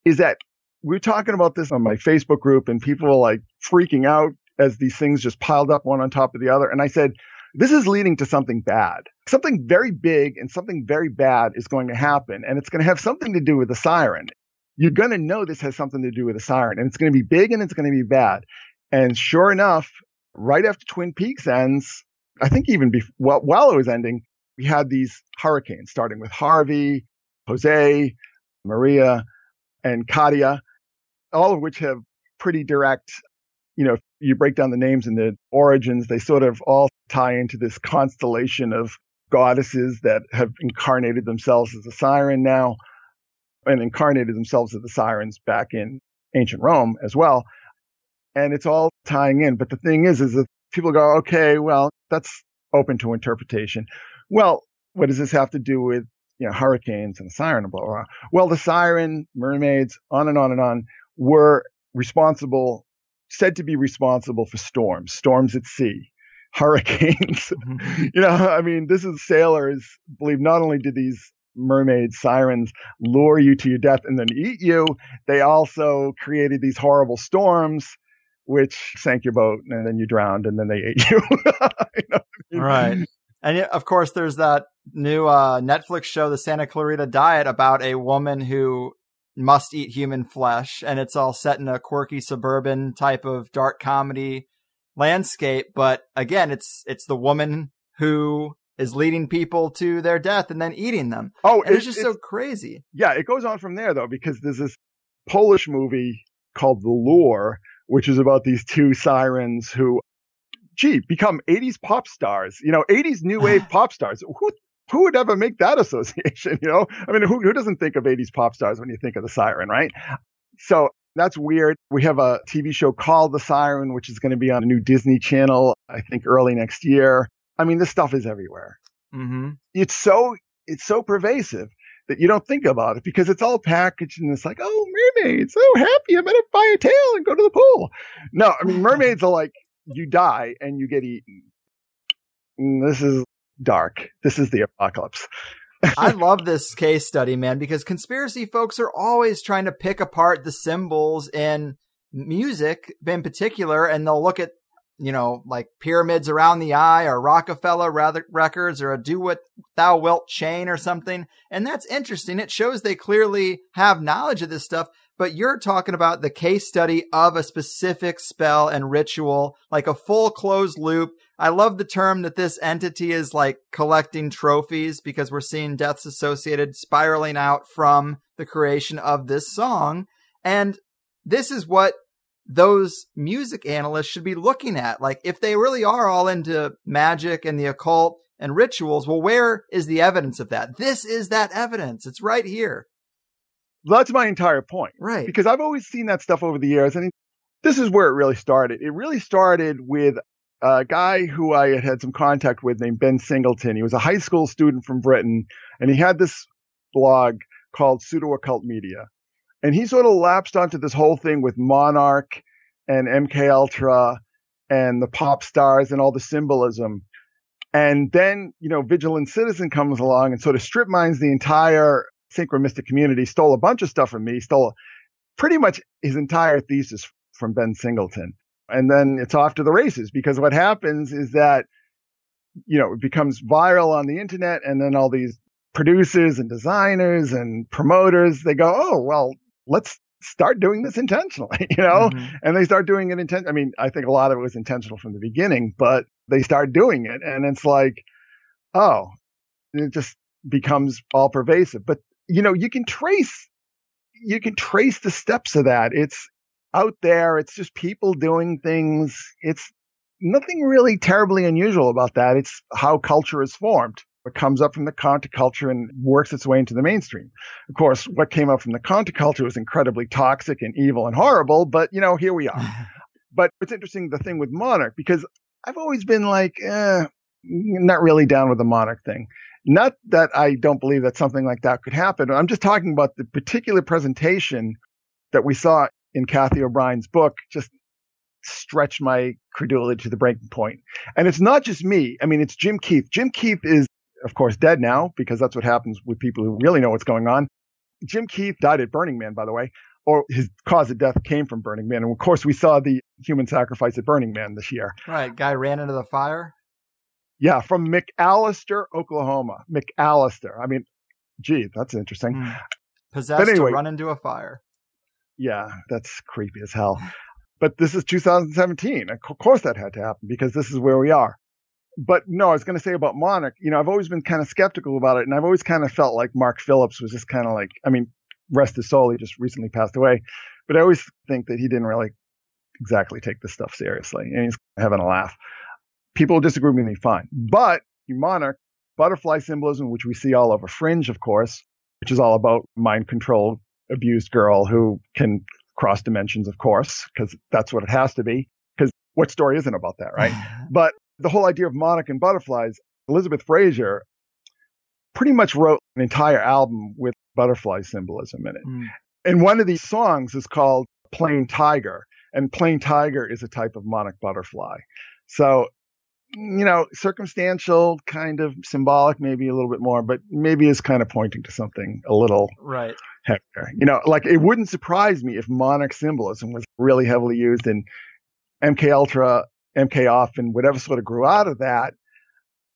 is that we we're talking about this on my Facebook group and people were like freaking out as these things just piled up one on top of the other. And I said, this is leading to something bad. Something very big and something very bad is going to happen. And it's going to have something to do with the siren. You're going to know this has something to do with the siren and it's going to be big and it's going to be bad. And sure enough, right after Twin Peaks ends, I think even before, while it was ending, we had these hurricanes starting with Harvey, Jose, Maria, and Katia, all of which have pretty direct, you know, if you break down the names and the origins, they sort of all tie into this constellation of goddesses that have incarnated themselves as a siren now and incarnated themselves as the sirens back in ancient Rome as well. And it's all tying in. But the thing is, is that people go, okay, well, that's open to interpretation. Well, what does this have to do with, you know, hurricanes and the siren and blah, blah, blah? Well, the siren, mermaids, on and on and on were responsible, said to be responsible for storms, storms at sea, hurricanes. Mm-hmm. you know, I mean, this is sailors believe not only did these mermaid sirens lure you to your death and then eat you, they also created these horrible storms which sank your boat and then you drowned and then they ate you. You know I mean? Right. And of course, there's that new uh, Netflix show, The Santa Clarita Diet, about a woman who must eat human flesh, and it's all set in a quirky suburban type of dark comedy landscape. But again, it's it's the woman who is leading people to their death and then eating them. Oh, And it's it- just so crazy. yeah, it goes on from there though, because there's this Polish movie called The Lure, which is about these two sirens who, gee, become 80s pop stars. You know, 80s new wave pop stars. Who who would ever make that association? You know, I mean, who who doesn't think of 80s pop stars when you think of the siren, right? So that's weird. We have a TV show called The Siren, which is going to be on a new Disney channel, I think early next year. I mean, this stuff is everywhere hmm it's so it's so pervasive that you don't think about it because it's all packaged and it's like, oh, mermaids, so happy, I'm gonna buy a tail and go to the pool. No, I mean mermaids are like you die and you get eaten. Mm, This is dark. This is the apocalypse. I love this case study, man, because conspiracy folks are always trying to pick apart the symbols in music in particular, and they'll look at, you know, like pyramids around the eye or Rockefeller rather records or a do what thou wilt chain or something. And that's interesting. It shows they clearly have knowledge of this stuff, but you're talking about the case study of a specific spell and ritual, like a full closed loop. I love the term that this entity is like collecting trophies because we're seeing deaths associated spiraling out from the creation of this song. And this is what those music analysts should be looking at. Like, if they really are all into magic and the occult and rituals, well, where is the evidence of that? This is that evidence. It's right here. That's my entire point. Right. Because I've always seen that stuff over the years. And this is where it really started. It really started with a guy who I had had some contact with named Ben Singleton. He was a high school student from Britain and he had this blog called Pseudo Occult Media. And he sort of lapsed onto this whole thing with Monarch and MK Ultra and the pop stars and all the symbolism. And then, you know, Vigilant Citizen comes along and sort of strip mines the entire synchromystic community, stole a bunch of stuff from me, stole pretty much his entire thesis from Ben Singleton. And then it's off to the races because what happens is that, you know, it becomes viral on the internet and then all these producers and designers and promoters, they go, Oh, well, let's start doing this intentionally, you know? Mhm. and they start doing it intent. I mean, I think a lot of it was intentional from the beginning, but they start doing it, and it's like, oh, it just becomes all pervasive. But you know, you can trace, you can trace the steps of that. It's out there. It's just people doing things. It's nothing really terribly unusual about that. It's how culture is formed. It comes up from the counterculture and works its way into the mainstream. Of course, what came up from the counterculture was incredibly toxic and evil and horrible, but you know, here we are. But it's interesting the thing with Monarch because I've always been like, eh, not really down with the Monarch thing. Not that I don't believe that something like that could happen. I'm just talking about the particular presentation that we saw in Cathy O'Brien's book just stretched my credulity to the breaking point. And it's not just me. I mean, it's Jim Keith. Jim Keith is, of course, dead now because that's what happens with people who really know what's going on. Jim Keith died at Burning Man, by the way, or his cause of death came from Burning Man. And of course, we saw the human sacrifice at Burning Man this year. Right. Guy ran into the fire. Yeah, from McAlester, Oklahoma. McAlester. I mean, gee, that's interesting. Mm. Possessed anyway- to run into a fire. Yeah, that's creepy as hell. But this is 2017. Of course that had to happen because this is where we are. But no, I was going to say about Monarch, you know, I've always been kind of skeptical about it. And I've always kind of felt like Mark Phillips was just kind of like, I mean, rest his soul, he just recently passed away. But I always think that he didn't really exactly take this stuff seriously. And he's having a laugh. People disagree with me, fine. But Monarch, butterfly symbolism, which we see all over Fringe, of course, which is all about mind controlled, abused girl who can cross dimensions, of course, because that's what it has to be. Because what story isn't about that, right? but the whole idea of monarch and butterflies, Elizabeth Fraser pretty much wrote an entire album with butterfly symbolism in it. Mm. And one of these songs is called Plain Tiger. And plain tiger is a type of monarch butterfly. So, you know, circumstantial, kind of symbolic, maybe a little bit more, but maybe is kind of pointing to something a little Right. heavier. You know, like it wouldn't surprise me if monarch symbolism was really heavily used in MK Ultra, MK Off, and whatever sort of grew out of that.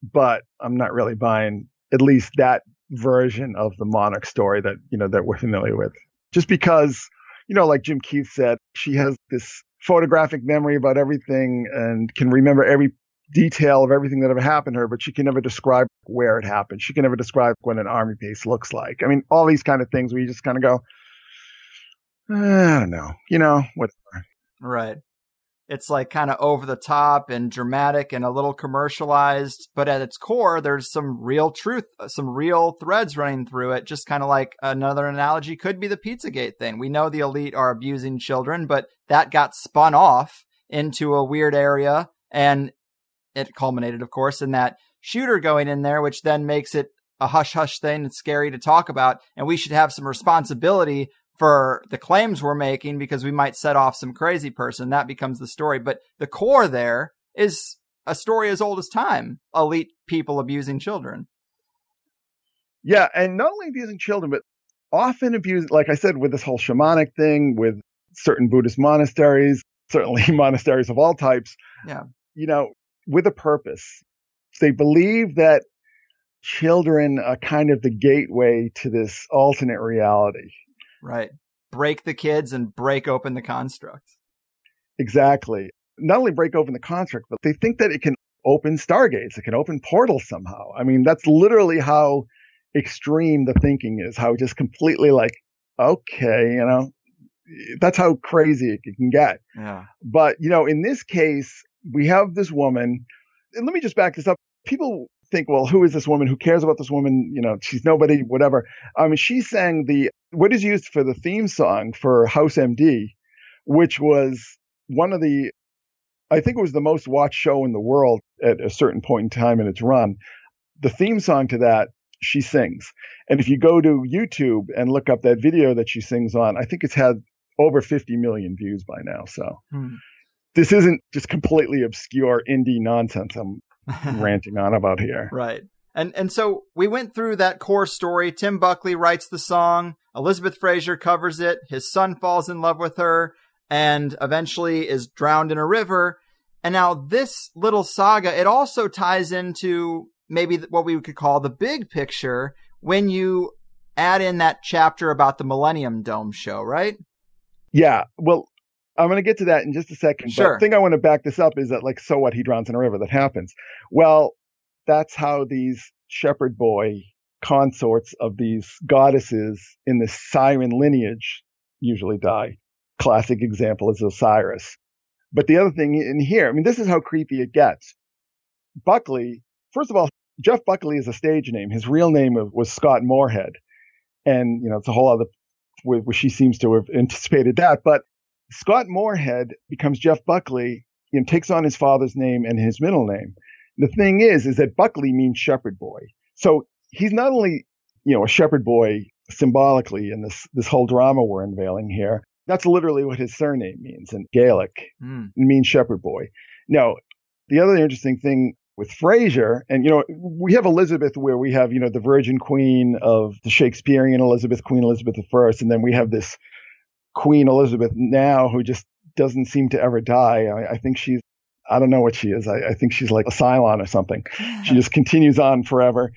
But I'm not really buying at least that version of the monarch story that you know that we're familiar with. Just because, you know, like Jim Keith said, she has this photographic memory about everything and can remember every detail of everything that ever happened to her, but she can never describe where it happened. She can never describe what an army base looks like. I mean, all these kind of things where you just kind of go, "Eh, I don't know, you know, whatever. Right. It's like kind of over the top and dramatic and a little commercialized, but at its core, there's some real truth, uh, some real threads running through it. Just kind of like another analogy could be the Pizzagate thing. We know the elite are abusing children, but that got spun off into a weird area and it culminated, of course, in that shooter going in there, which then makes it a hush hush thing. It's scary to talk about. And we should have some responsibility for the claims we're making because we might set off some crazy person. That becomes the story. But the core there is a story as old as time. Elite people abusing children. Yeah, and not only abusing children, but often abusing, like I said, with this whole shamanic thing, with certain Buddhist monasteries, certainly monasteries of all types. Yeah. You know, with a purpose. They believe that children are kind of the gateway to this alternate reality. Right. Break the kids and break open the construct. Exactly. Not only break open the construct, but they think that it can open stargates. It can open portals somehow. I mean, that's literally how extreme the thinking is, how just completely like, okay, you know, that's how crazy it can get. Yeah. But, you know, in this case, we have this woman, and let me just back this up. People think, well, who is this woman? Who cares about this woman? You know, she's nobody, whatever. I mean, she sang the, what is used for the theme song for House MD, which was one of the, I think it was the most watched show in the world at a certain point in time in its run. The theme song to that, she sings. And if you go to YouTube and look up that video that she sings on, I think it's had over 50 million views by now. So Hmm. This isn't just completely obscure indie nonsense I'm ranting on about here. Right. And and so we went through that core story. Tim Buckley writes the song, Elizabeth Fraser covers it, his son falls in love with her and eventually is drowned in a river. And now this little saga, it also ties into maybe what we could call the big picture when you add in that chapter about the Millennium Dome show, right? Yeah. Well, I'm going to get to that in just a second. Sure. But the thing I want to back this up is that, like, so what? He drowns in a river. That happens. Well, that's how these shepherd boy consorts of these goddesses in the siren lineage usually die. Classic example is Osiris. But the other thing in here, I mean, this is how creepy it gets. Buckley, first of all, Jeff Buckley is a stage name. His real name was Scott Moorhead. And, you know, it's a whole other, where she seems to have anticipated that. But Scott Moorhead becomes Jeff Buckley and takes on his father's name and his middle name. The thing is, is that Buckley means shepherd boy. So he's not only, you know, a shepherd boy symbolically in this, this whole drama we're unveiling here. That's literally what his surname means in Gaelic. Mm. It means shepherd boy. Now, the other interesting thing with Fraser, and you know, we have Elizabeth where we have, you know, the Virgin Queen of the Shakespearean Elizabeth, Queen Elizabeth I, and then we have this Queen Elizabeth now who just doesn't seem to ever die. I, I think she's, I don't know what she is. I, I think she's like a Cylon or something. She just continues on forever.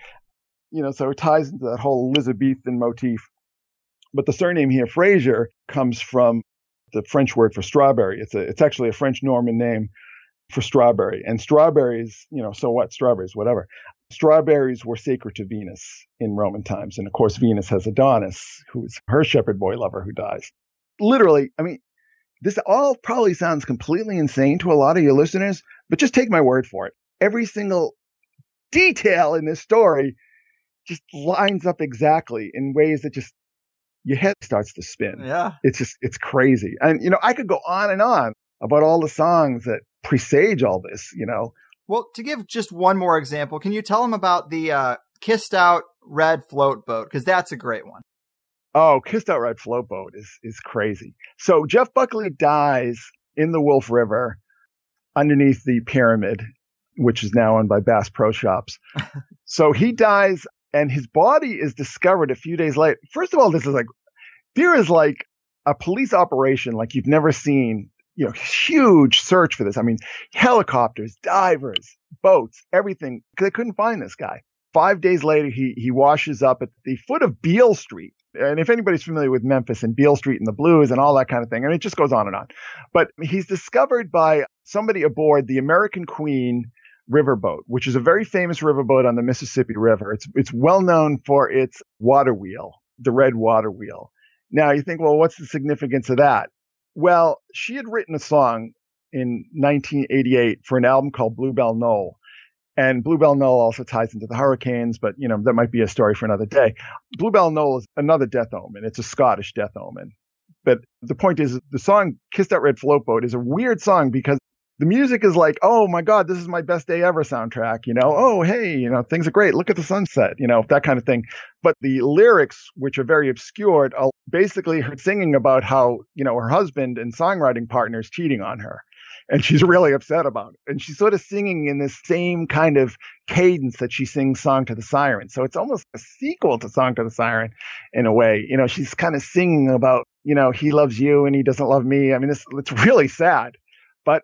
You know, so it ties into that whole Elizabethan motif. But the surname here, Fraser, comes from the French word for strawberry. It's a, it's actually a French Norman name for strawberry. And strawberries, you know, so what? Strawberries, whatever. Strawberries were sacred to Venus in Roman times. And of course, Venus has Adonis, who is her shepherd boy lover who dies. Literally, I mean, this all probably sounds completely insane to a lot of your listeners, but just take my word for it. Every single detail in this story just lines up exactly in ways that just your head starts to spin. Yeah. It's just, it's crazy. And, you know, I could go on and on about all the songs that presage all this, you know. Well, to give just one more example, can you tell them about the uh, kissed out red float boat? Because that's a great one. Oh, Kissed Out Red Float Boat is, is crazy. So Jeff Buckley dies in the Wolf River underneath the pyramid, which is now owned by Bass Pro Shops. so he dies and his body is discovered a few days later. First of all, this is like, there is like a police operation like you've never seen, you know, huge search for this. I mean, helicopters, divers, boats, everything. They couldn't find this guy. Five days later, he, he washes up at the foot of Beale Street. And if anybody's familiar with Memphis and Beale Street and the blues and all that kind of thing, and it just goes on and on. But he's discovered by somebody aboard the American Queen riverboat, which is a very famous riverboat on the Mississippi River. It's, it's well known for its water wheel, the red water wheel. Now you think, well, what's the significance of that? Well, she had written a song in 1988 for an album called Bluebell Knoll. And Bluebell Knoll also ties into the hurricanes, but you know, that might be a story for another day. Bluebell Knoll is another death omen. It's a Scottish death omen. But the point is the song Kissed Out Red Float Boat is a weird song because the music is like, oh my God, this is my best day ever soundtrack, you know, oh hey, you know, things are great. Look at the sunset, you know, that kind of thing. But the lyrics, which are very obscured, are basically her singing about how, you know, her husband and songwriting partner is cheating on her. And she's really upset about it. And she's sort of singing in this same kind of cadence that she sings Song to the Siren. So it's almost a sequel to Song to the Siren in a way. You know, she's kind of singing about, you know, he loves you and he doesn't love me. I mean, this, it's really sad. But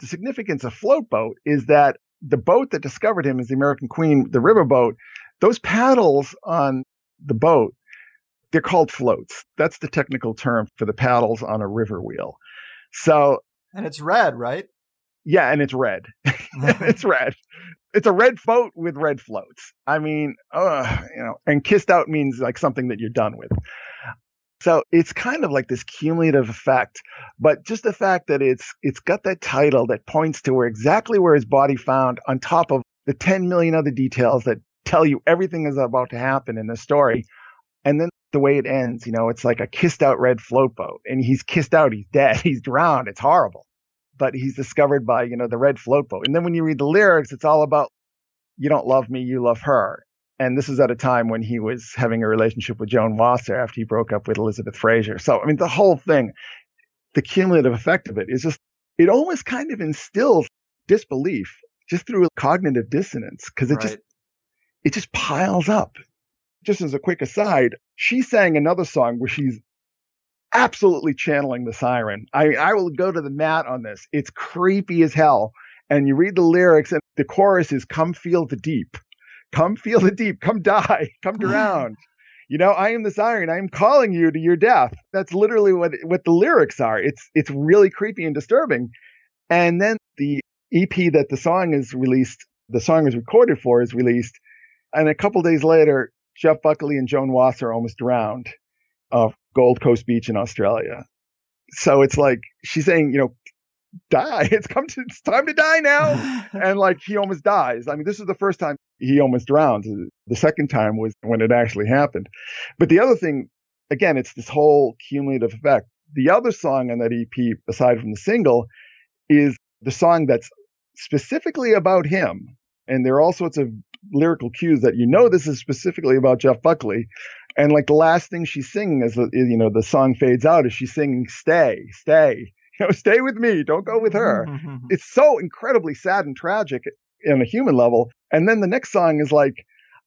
the significance of Float Boat is that the boat that discovered him is the American Queen, the riverboat. Those paddles on the boat, they're called floats. That's the technical term for the paddles on a river wheel. So And it's red, right? yeah, and it's red. it's red. It's a red float with red floats. I mean, uh, you know, and kissed out means like something that you're done with. So it's kind of like this cumulative effect, but just the fact that it's it's got that title that points to where exactly where his body found on top of the 10 million other details that tell you everything is about to happen in the story. And then the way it ends, you know, it's like a kissed out red float boat and he's kissed out. He's dead. He's drowned. It's horrible, but he's discovered by, you know, the red float boat. And then when you read the lyrics, it's all about you don't love me. You love her. And this is at a time when he was having a relationship with Joan Wasser after he broke up with Elizabeth Fraser. So, I mean, the whole thing, the cumulative effect of it is just, it almost kind of instills disbelief just through cognitive dissonance because it just, it just piles up. Just as a quick aside, she sang another song where she's absolutely channeling the siren. I, I will go to the mat on this. It's creepy as hell. And you read the lyrics and the chorus is come feel the deep. Come feel the deep. Come die. Come drown. You know, I am the siren. I am calling you to your death. That's literally what what the lyrics are. It's it's really creepy and disturbing. And then the EP that the song is released, the song is recorded for, is released. And a couple days later, Jeff Buckley and Joan Wasser almost drowned off Gold Coast Beach in Australia. So it's like she's saying, you know, die. It's come to it's time to die now. and like he almost dies. I mean, this is the first time he almost drowns. The second time was when it actually happened. But the other thing, again, it's this whole cumulative effect. The other song on that EP, aside from the single, is the song that's specifically about him. And there are all sorts of lyrical cues that you know this is specifically about Jeff Buckley. And like the last thing she's singing as the, you know, the song fades out is she's singing, stay, stay, you know, stay with me. Don't go with her. it's so incredibly sad and tragic on a human level. And then the next song is like,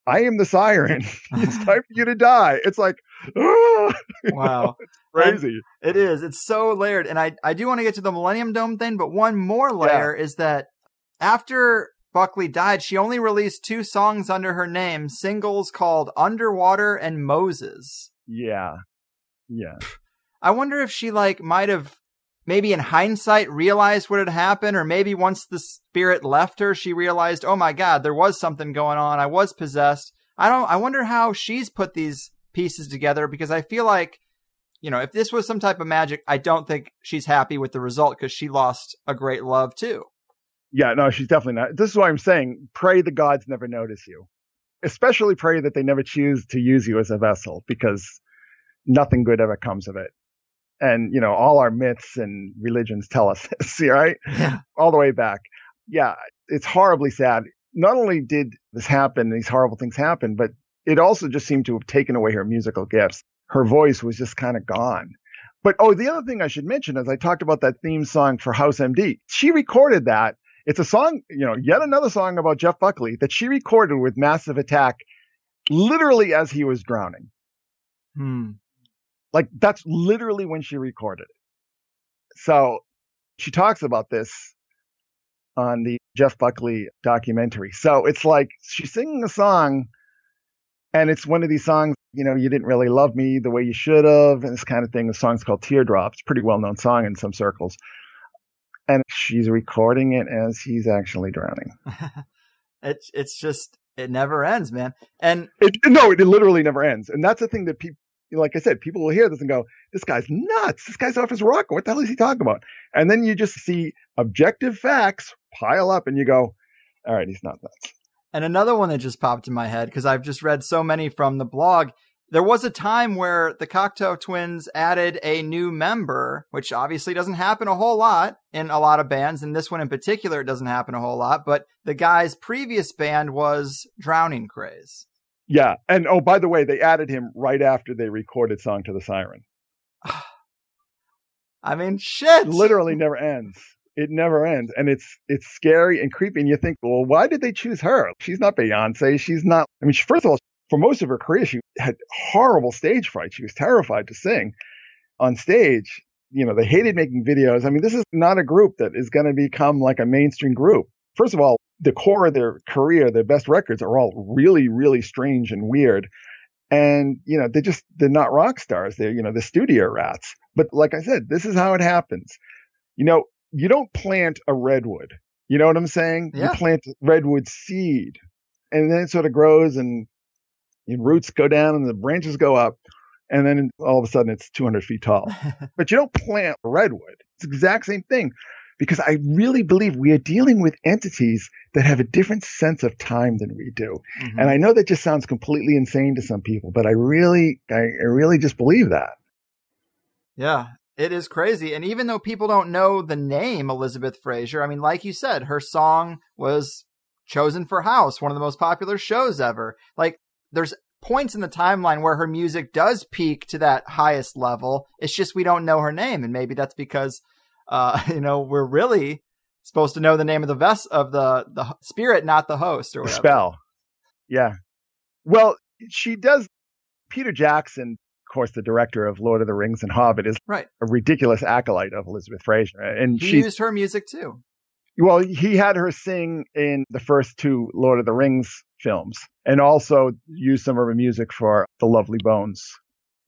I am the siren. it's time for you to die. It's like, ah! wow. crazy. It is. It's so layered. And I, I do want to get to the Millennium Dome thing, but one more layer is that after Buckley died, she only released two songs under her name, singles called Underwater and Moses. Yeah. Yeah. I wonder if she like might have maybe in hindsight realized what had happened, or maybe once the spirit left her, she realized, oh my God, there was something going on. I was possessed. I don't, I wonder how she's put these pieces together because I feel like, you know, if this was some type of magic, I don't think she's happy with the result because she lost a great love too. Yeah, no, she's definitely not. This is why I'm saying pray the gods never notice you. Especially pray that they never choose to use you as a vessel because nothing good ever comes of it. And, you know, all our myths and religions tell us this, right? Yeah. All the way back. Yeah, it's horribly sad. Not only did this happen, these horrible things happen, but it also just seemed to have taken away her musical gifts. Her voice was just kind of gone. But oh, the other thing I should mention is I talked about that theme song for House MD. She recorded that. It's a song, you know, yet another song about Jeff Buckley that she recorded with Massive Attack literally as he was drowning. Hmm. Like that's literally when she recorded it. So she talks about this on the Jeff Buckley documentary. So it's like she's singing a song and it's one of these songs, you know, you didn't really love me the way you should have, and this kind of thing. The song's called Teardrops, pretty well known song in some circles. And she's recording it as he's actually drowning. it's it's just it never ends, man. And It, no, it literally never ends. And that's the thing that people, like I said, people will hear this and go, this guy's nuts. This guy's off his rocker. What the hell is he talking about? And then you just see objective facts pile up and you go, all right, he's not nuts. And another one that just popped in my head because I've just read so many from the blog. There was a time where the Cocteau twins added a new member, which obviously doesn't happen a whole lot in a lot of bands. And this one in particular, it doesn't happen a whole lot. But the guy's previous band was Drowning Craze. Yeah. And oh, by the way, they added him right after they recorded Song to the Siren. I mean, shit. It literally never ends. It never ends. And it's it's scary and creepy. And you think, well, why did they choose her? She's not Beyonce. She's not I mean, she, first of all, for most of her career, she had horrible stage fright. She was terrified to sing on stage. You know, they hated making videos. I mean, this is not a group that is going to become like a mainstream group. First of all, the core of their career, their best records are all really, really strange and weird. And, you know, they just, they're not rock stars. They're, you know, the studio rats. But like I said, this is how it happens. You know, you don't plant a redwood. You know what I'm saying? Yeah. You plant redwood seed and then it sort of grows and roots go down and the branches go up. And then all of a sudden it's 200 feet tall. but you don't plant redwood. It's the exact same thing because I really believe we are dealing with entities that have a different sense of time than we do. Mhm. And I know that just sounds completely insane to some people, but I really, I, I really just believe that. Yeah, it is crazy. And even though people don't know the name Elizabeth Fraser, I mean, like you said, her song was chosen for House, one of the most popular shows ever. Like, there's points in the timeline where her music does peak to that highest level. It's just we don't know her name. And maybe that's because, uh, you know, we're really supposed to know the name of the vest of the, the spirit, not the host or The whatever. spell. Yeah. Well, she does. Peter Jackson, of course, the director of Lord of the Rings and Hobbit, is Right. a ridiculous acolyte of Elizabeth Fraser. And He she, used her music too. Well, he had her sing in the first two Lord of the Rings films and also used some of her music for The Lovely Bones,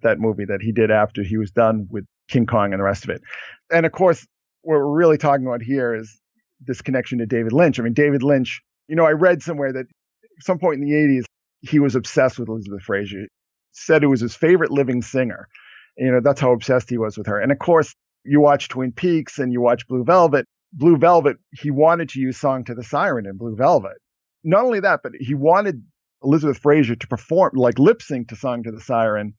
that movie that he did after he was done with King Kong and the rest of it. And of course, what we're really talking about here is this connection to David Lynch. I mean, David Lynch, you know, I read somewhere that at some point in the 80s, he was obsessed with Elizabeth Fraser, said it was his favorite living singer. You know, that's how obsessed he was with her. And of course, you watch Twin Peaks and you watch Blue Velvet. Blue Velvet, he wanted to use Song to the Siren in Blue Velvet. Not only that, but he wanted Elizabeth Fraser to perform, like lip sync to Song to the Siren.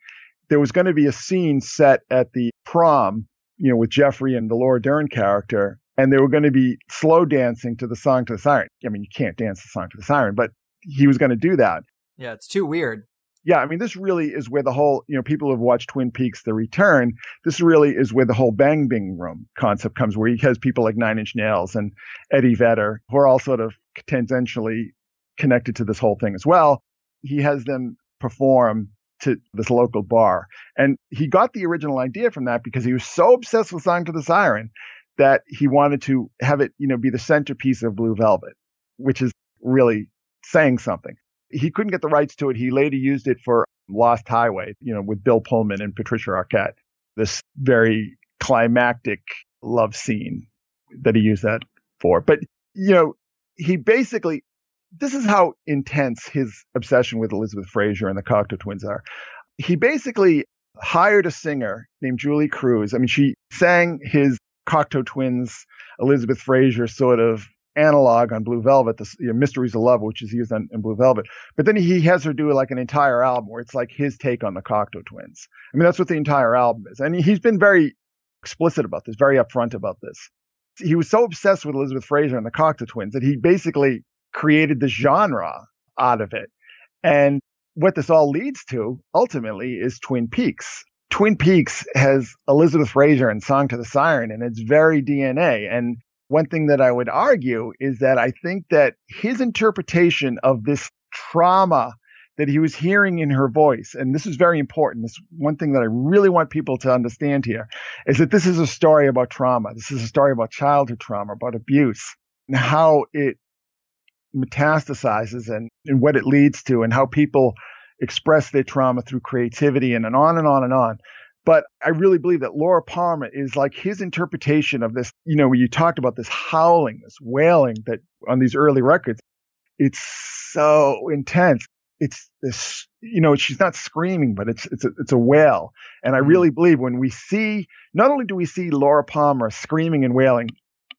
There was going to be a scene set at the prom, you know, with Jeffrey and the Laura Dern character, and they were going to be slow dancing to the Song to the Siren. I mean, you can't dance the Song to the Siren, but he was going to do that. Yeah, it's too weird. Yeah, I mean, this really is where the whole, you know, people who have watched Twin Peaks The Return, this really is where the whole Bang Bing Room concept comes, where he has people like Nine Inch Nails and Eddie Vedder, who are all sort of tangentially connected to this whole thing as well. He has them perform to this local bar. And he got the original idea from that because he was so obsessed with Song to the Siren that he wanted to have it, you know, be the centerpiece of Blue Velvet, which is really saying something he couldn't get the rights to it. He later used it for Lost Highway, you know, with Bill Pullman and Patricia Arquette, this very climactic love scene that he used that for. But, you know, he basically, this is how intense his obsession with Elizabeth Fraser and the Cocteau twins are. He basically hired a singer named Julee Cruise. I mean, she sang his Cocteau twins, Elizabeth Fraser sort of analog on Blue Velvet, the you know, Mysteries of Love, which is used on in Blue Velvet. But then he has her do like an entire album where it's like his take on the Cocteau Twins. I mean, that's what the entire album is. And he's been very explicit about this, very upfront about this. He was so obsessed with Elizabeth Fraser and the Cocteau Twins that he basically created the genre out of it. And what this all leads to ultimately is Twin Peaks. Twin Peaks has Elizabeth Fraser and Song to the Siren in its very DNA. And one thing that I would argue is that I think that his interpretation of this trauma that he was hearing in her voice, and this is very important. This one thing that I really want people to understand here is that this is a story about trauma. This is a story about childhood trauma, about abuse, and how it metastasizes and, and what it leads to, and how people express their trauma through creativity, and, and on and on and on. But I really believe that Laura Palmer is like his interpretation of this, you know, when you talked about this howling, this wailing that on these early records, it's so intense. It's this, you know, she's not screaming, but it's, it's a, it's a wail. And I Mm-hmm. really believe when we see, not only do we see Laura Palmer screaming and wailing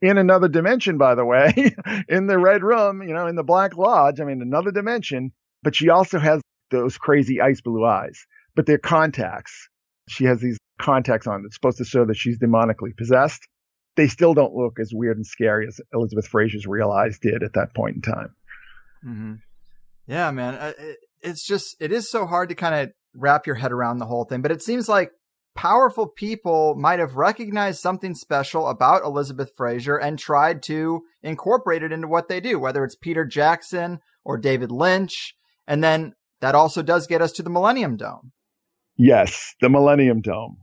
in another dimension, by the way, in the red room, you know, in the black lodge, I mean, another dimension, but she also has those crazy ice blue eyes, but they're contacts she has these contacts on that's supposed to show that she's demonically possessed. They still don't look as weird and scary as Elizabeth Fraser's real eyes did at that point in time. hmm Yeah, man. Uh, it's just, it is so hard to kind of wrap your head around the whole thing, but it seems like powerful people might have recognized something special about Elizabeth Fraser and tried to incorporate it into what they do, whether it's Peter Jackson or David Lynch. And then that also does get us to the Millennium Dome. Yes, the Millennium Dome.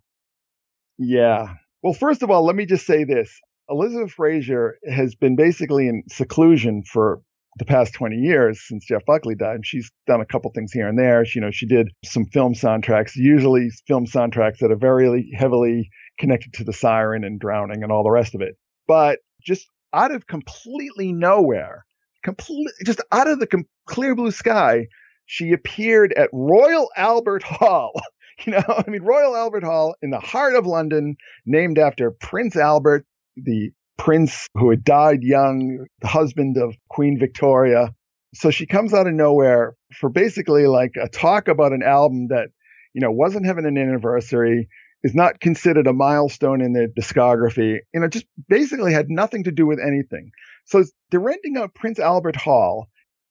Yeah. Well, first of all, let me just say this. Elizabeth Fraser has been basically in seclusion for the past 20 years since Jeff Buckley died. She's done a couple things here and there. She, you know, she did some film soundtracks, usually film soundtracks that are very heavily connected to the siren and drowning and all the rest of it. But just out of completely nowhere, complete, just out of the com- clear blue sky, she appeared at Royal Albert Hall. You know, I mean, Royal Albert Hall in the heart of London, named after Prince Albert, the prince who had died young, the husband of Queen Victoria. So she comes out of nowhere for basically like a talk about an album that, you know, wasn't having an anniversary, is not considered a milestone in their discography, you know, just basically had nothing to do with anything. So they're renting out Prince Albert Hall,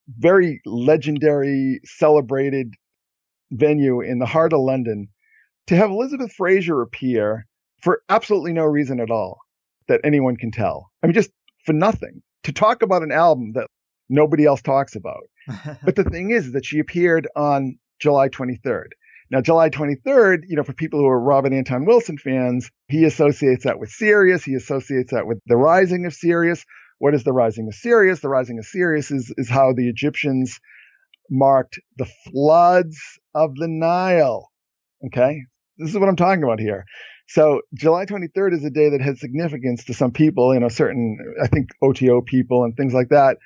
very legendary, celebrated venue in the heart of London, to have Elizabeth Fraser appear for absolutely no reason at all that anyone can tell. I mean, just for nothing to talk about an album that nobody else talks about. but the thing is that she appeared on July 23rd. Now, July 23rd, you know, for people who are Robert Anton Wilson fans, he associates that with Sirius. He associates that with the rising of Sirius. What is the rising of Sirius? The rising of Sirius is, is how the Egyptians marked the floods of the Nile. Okay. This is what I'm talking about here. So July 23rd is a day that has significance to some people, you know, certain, I think OTO people and things like that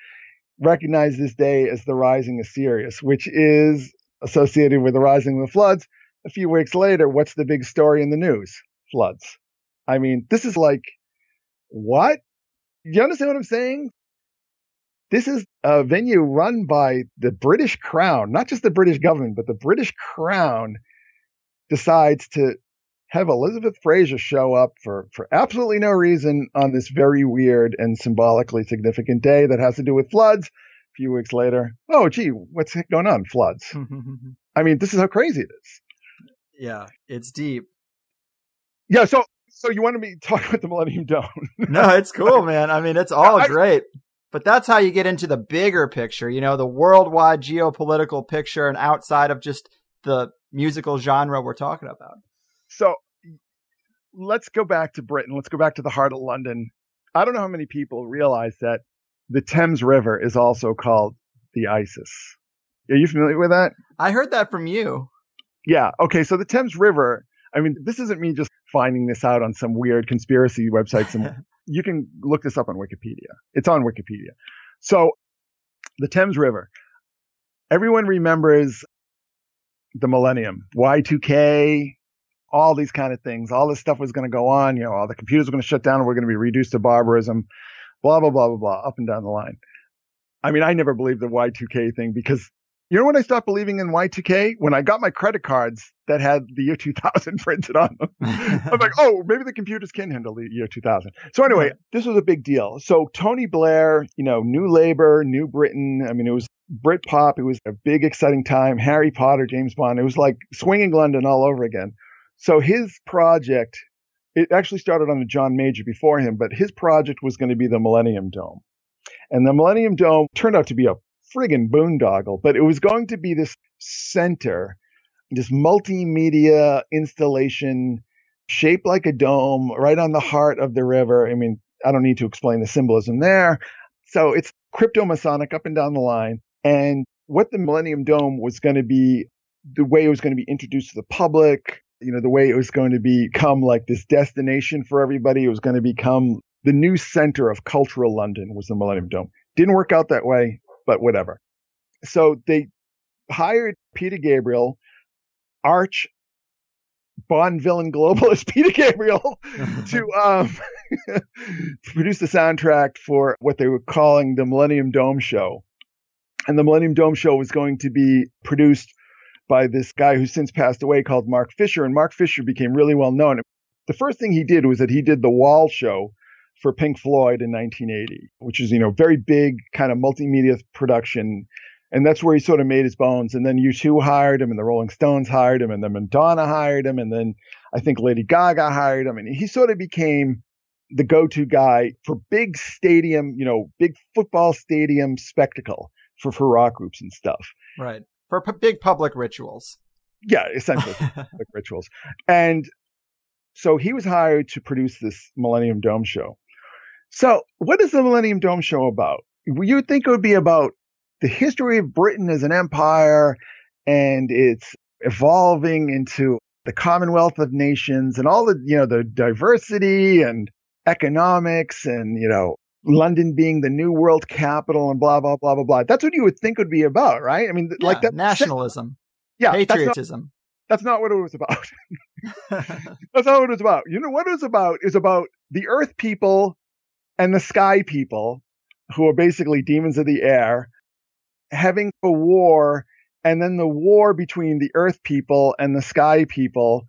recognize this day as the rising of Sirius, which is associated with the rising of the floods. A few weeks later, what's the big story in the news? Floods. I mean, this is like, what? You understand what I'm saying? This is a venue run by the British Crown, not just the British government, but the British Crown decides to have Elizabeth Fraser show up for, for absolutely no reason on this very weird and symbolically significant day that has to do with floods. A few weeks later, oh, gee, what's going on? Floods. I mean, this is how crazy it is. yeah, it's deep. Yeah. So, so you wanted me to talk about the Millennium Dome? No, it's cool, man. I mean, it's all I- great. But that's how you get into the bigger picture, you know, the worldwide geopolitical picture and outside of just the musical genre we're talking about. so let's go back to Britain. Let's go back to the heart of London. I don't know how many people realize that the Thames River is also called the Isis. Are you familiar with that? I heard that from you. Yeah. Okay. So the Thames River, I mean, this isn't me just finding this out on some weird conspiracy website. Some, you can look this up on Wikipedia. It's on Wikipedia. So the Thames River, everyone remembers the millennium, Y2K, all these kind of things. All this stuff was going to go on. You know, all the computers were going to shut down and we're going to be reduced to barbarism, blah, blah, blah, blah, blah, up and down the line. I mean, I never believed the Y2K thing because you know when I stopped believing in Y2K? When I got my credit cards that had the year 2000 printed on them. I was like, oh, maybe the computers can handle the year 2000. So anyway, this was a big deal. So Tony Blair, you know, New Labour, New Britain. I mean, it was Britpop. It was a big, exciting time. Harry Potter, James Bond. It was like swinging London all over again. So his project, it actually started on the John Major before him, but his project was going to be the Millennium Dome. And the Millennium Dome turned out to be a friggin' boondoggle, but it was going to be this center, this multimedia installation shaped like a dome right on the heart of the river. I mean, I don't need to explain the symbolism there. So it's crypto Masonic up and down the line. And what the Millennium Dome was going to be, the way it was going to be introduced to the public, you know, the way it was going to become like this destination for everybody. It was going to become the new center of cultural London was the Millennium Dome. Didn't work out that way, but whatever. So they hired Peter Gabriel, arch Bond villain globalist Peter Gabriel to um, produce the soundtrack for what they were calling the Millennium Dome Show. And the Millennium Dome Show was going to be produced by this guy who's since passed away called Mark Fisher. And Mark Fisher became really well known. The first thing he did was that he did the Wall Show for Pink Floyd in 1980, which is, you know, very big kind of multimedia production. And that's where he sort of made his bones. And then U2 hired him and the Rolling Stones hired him and then Madonna hired him. And then I think Lady Gaga hired him. And he sort of became the go-to guy for big stadium, you know, big football stadium spectacle for, for rock groups and stuff. Right. For p- big public rituals. Yeah, essentially like rituals. And so he was hired to produce this Millennium Dome show. So what is the Millennium Dome show about? You would think it would be about the history of Britain as an empire and its evolving into the Commonwealth of Nations and all the, you know, the diversity and economics and, you know, London being the new world capital and blah, blah, blah, blah, blah. That's what you would think would be about, right? I mean, Yeah, like that. nationalism, Yeah. That's not, patriotism. that's not what it was about. That's not what it was about. You know what it was about is about the earth people and the sky people who are basically demons of the air having a war and then the war between the earth people and the sky people,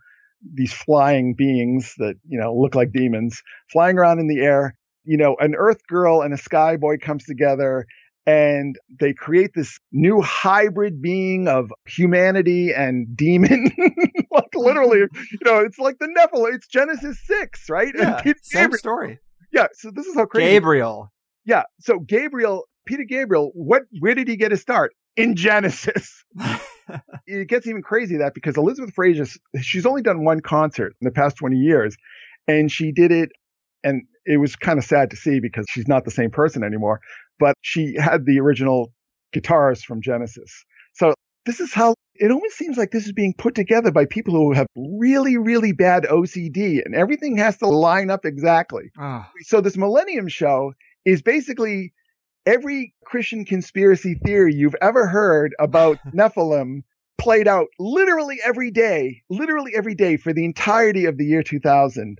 these flying beings that, you know, look like demons flying around in the air. You know, an earth girl and a sky boy comes together and they create this new hybrid being of humanity and demon. like literally, you know, it's like the Nephilim. It's Genesis 6, right? yeah, same Gabriel, story. Yeah. So this is how crazy. Gabriel. Yeah. So Gabriel, Peter Gabriel, what, where did he get his start? In Genesis. it gets even crazy that because Elizabeth Fraser, she's only done one concert in the past 20 years and she did it and it was kind of sad to see because she's not the same person anymore, but she had the original guitarist from Genesis. So this is how it almost seems like this is being put together by people who have really, really bad OCD and everything has to line up exactly. Ah, So this Millennium Show is basically every Christian conspiracy theory you've ever heard about Nephilim played out literally every day, literally every day for the entirety of the year 2000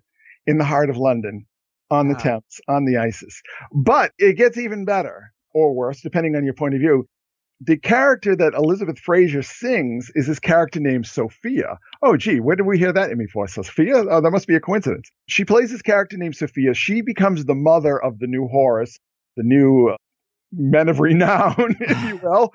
in the heart of London on the Wow. Thames, on the Isis. But it gets even better or worse, depending on your point of view. The character that Elizabeth Fraser sings is this character named Sophia. Oh, gee, where did we hear that in before? Sophia? Oh, that must be a coincidence. She plays this character named Sophia. She becomes the mother of the new Horus, the new uh, men of renown, if you will,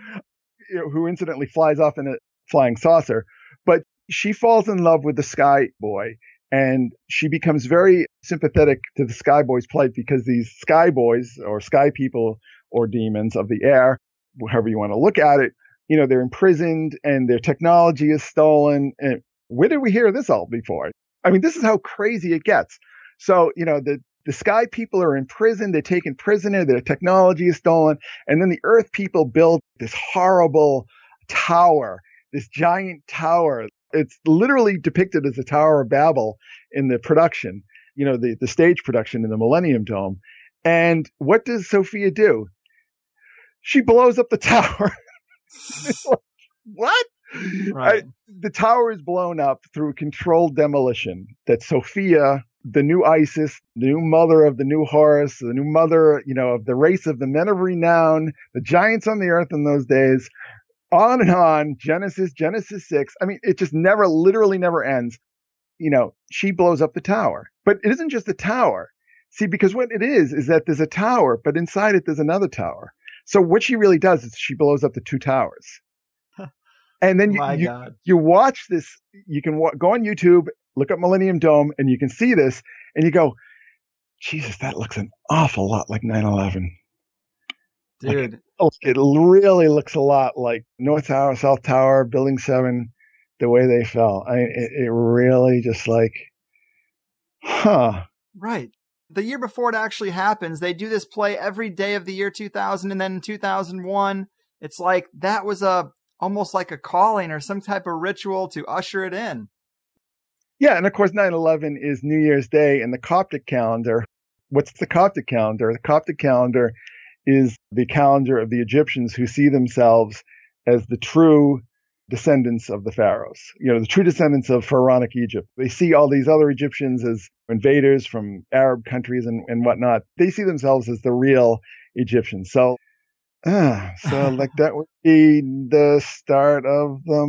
who incidentally flies off in a flying saucer. But she falls in love with the Sky Boy and she becomes very sympathetic to the Sky Boy's plight because these Sky Boys or Sky people or demons of the air, however you want to look at it, you know, they're imprisoned and their technology is stolen. And where did we hear this all before? I mean, this is how crazy it gets. So, you know, the, the sky people are in prison. They're taken prisoner. Their technology is stolen. And then the earth people build this horrible tower, this giant tower. It's literally depicted as the Tower of Babel in the production, you know, the, the stage production in the Millennium Dome. And what does Sophia do? She blows up the tower. what? Right. I- the tower is blown up through controlled demolition. That Sophia, the new Isis, the new mother of the new Horus, the new mother, you know, of the race of the men of renown, the giants on the earth in those days, on and on. Genesis, Genesis 6. I mean, it just never, literally never ends. You know, she blows up the tower. But it isn't just the tower. See, because what it is, is that there's a tower, but inside it, there's another tower. So what she really does is she blows up the two towers. And then you, you, you watch this, you can wa- go on YouTube, look up Millennium Dome, and you can see this, and you go, Jesus, that looks an awful lot like 9 11. Dude. Oh, it really looks a lot like North Tower, South Tower, Building 7, the way they fell. I mean, it, it really just like, huh. Right. The year before it actually happens, they do this play every day of the year 2000 and then in 2001, it's like that was a almost like a calling or some type of ritual to usher it in. Yeah, and of course, 9 11 is New Year's Day in the Coptic calendar. What's the Coptic calendar? The Coptic calendar is the calendar of the Egyptians who see themselves as the true descendants of the pharaohs, you know, the true descendants of pharaonic Egypt. They see all these other Egyptians as invaders from Arab countries and, and whatnot. They see themselves as the real Egyptians. So, ah, so like that would be the start of the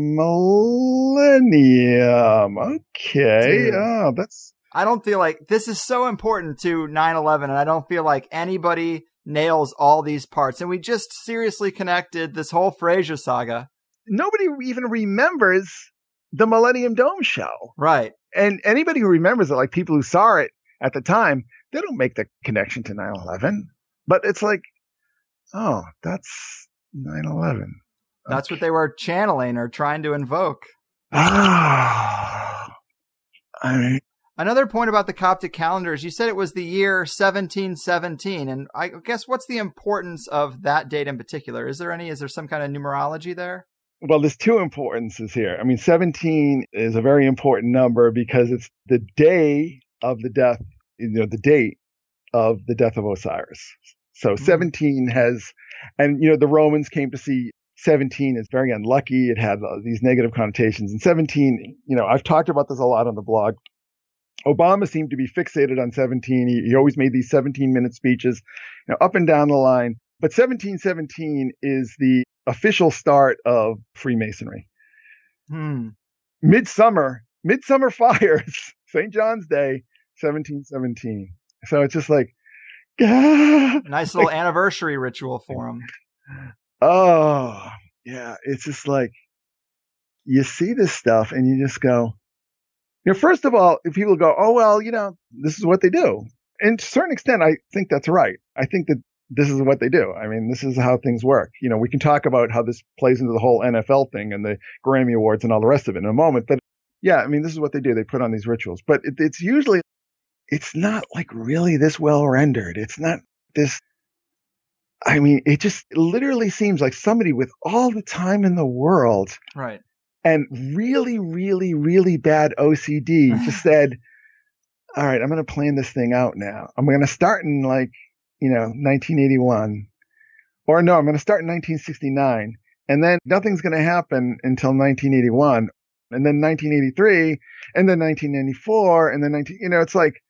millennium. Okay. Dude. Oh, that's I don't feel like this is so important to 9/11 and I don't feel like anybody nails all these parts and we just seriously connected this whole Fraser saga. Nobody even remembers the Millennium Dome show. Right. And anybody who remembers it, like people who saw it at the time, they don't make the connection to 9 11. But it's like, oh, that's 9 11. That's what they were channeling or trying to invoke. Ah. I mean, Another point about the Coptic calendar is you said it was the year 1717. And I guess what's the importance of that date in particular? Is there any, is there some kind of numerology there? Well, there's two importances here. I mean, 17 is a very important number because it's the day of the death, you know, the date of the death of Osiris. So 17 has, and you know, the Romans came to see 17 as very unlucky. It had uh, these negative connotations. And 17, you know, I've talked about this a lot on the blog. Obama seemed to be fixated on 17. He, he always made these 17 minute speeches, you know, up and down the line. But 1717 is the official start of Freemasonry. Hmm. Midsummer, Midsummer Fires, St. John's Day, 1717. So it's just like, ah, Nice little anniversary ritual for him. oh, yeah. It's just like, you see this stuff and you just go, you know, first of all, if people go, oh, well, you know, this is what they do. And to a certain extent, I think that's right. I think that this is what they do. I mean, this is how things work. You know, we can talk about how this plays into the whole NFL thing and the Grammy Awards and all the rest of it in a moment. But yeah, I mean, this is what they do. They put on these rituals, but it, it's usually, it's not like really this well rendered. It's not this. I mean, it just literally seems like somebody with all the time in the world Right. and really, really, really bad OCD just said, all right, I'm going to plan this thing out now. I'm going to start in like, you know, 1981 or no, I'm going to start in 1969 and then nothing's going to happen until 1981 and then 1983 and then 1994 and then 19, you know, it's like,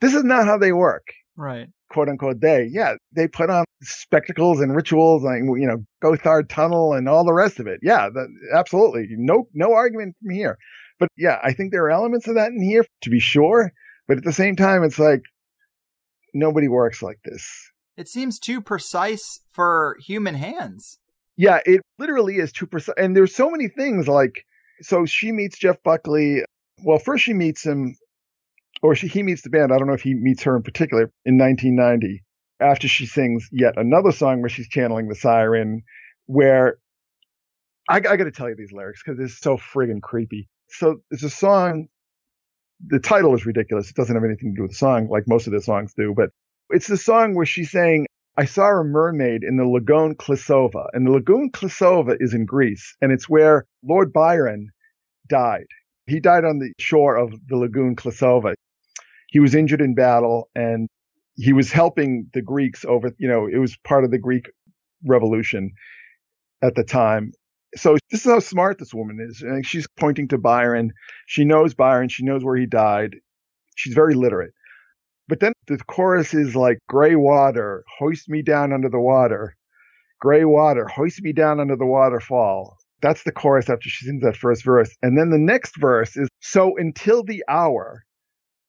this is not how they work Right. quote unquote they. Yeah, they put on spectacles and rituals like you know Gotthard Tunnel and all the rest of it. Yeah, that, absolutely. No no argument from here. But yeah, I think there are elements of that in here to be sure. But at the same time, it's like nobody works like this. it seems too precise for human hands. Yeah, it literally is two percent. And there's so many things like so she meets Jeff Buckley. Well, first she meets him, or she, he meets the band. I don't know if he meets her in particular in 1990. After she sings yet another song where she's channeling the siren, where I, I got to tell you these lyrics because it's so friggin' creepy. So it's a song. The title is ridiculous. It doesn't have anything to do with the song, like most of the songs do. But it's the song where she's saying, I saw a mermaid in the Lagoon Klisova, and the Lagoon Klisova is in Greece, and it's where Lord Byron died. He died on the shore of the Lagoon Klisova. He was injured in battle, and he was helping the Greeks over. You know, it was part of the Greek Revolution at the time. So this is how smart this woman is. And she's pointing to Byron. She knows Byron. She knows where he died. She's very literate. But then the chorus is like gray water, hoist me down under the water. Gray water, hoist me down under the waterfall. That's the chorus after she sings that first verse. And then the next verse is so until the hour,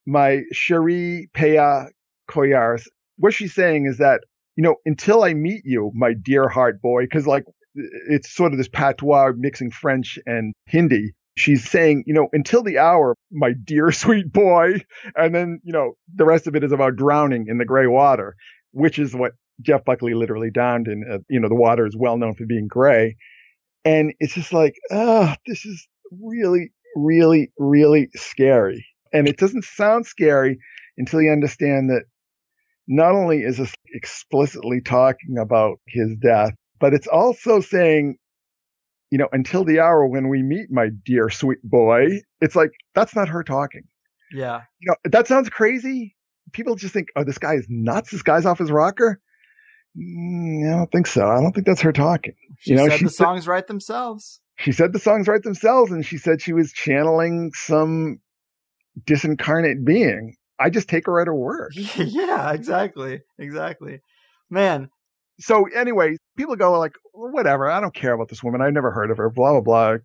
my Cherie Pea Koyars. What she's saying is that, you know, until I meet you, my dear heart boy, because like it's sort of this patois mixing French and Hindi she's saying, you know, until the hour, my dear sweet boy. And then, you know, the rest of it is about drowning in the gray water, which is what Jeff Buckley literally drowned in. Uh, you know, the water is well known for being gray. And it's just like, oh, this is really, really, really scary. And it doesn't sound scary until you understand that not only is this explicitly talking about his death, but it's also saying you know, until the hour when we meet my dear sweet boy, it's like, that's not her talking. Yeah. You know, that sounds crazy. People just think, oh, this guy is nuts. This guy's off his rocker. Mm, I don't think so. I don't think that's her talking. She you know, said she the songs write themselves. She said the songs write themselves, and she said she was channeling some disincarnate being. I just take her at her word. yeah, exactly. Exactly. Man, so anyway, people go like, whatever. I don't care about this woman. I've never heard of her. Blah blah blah.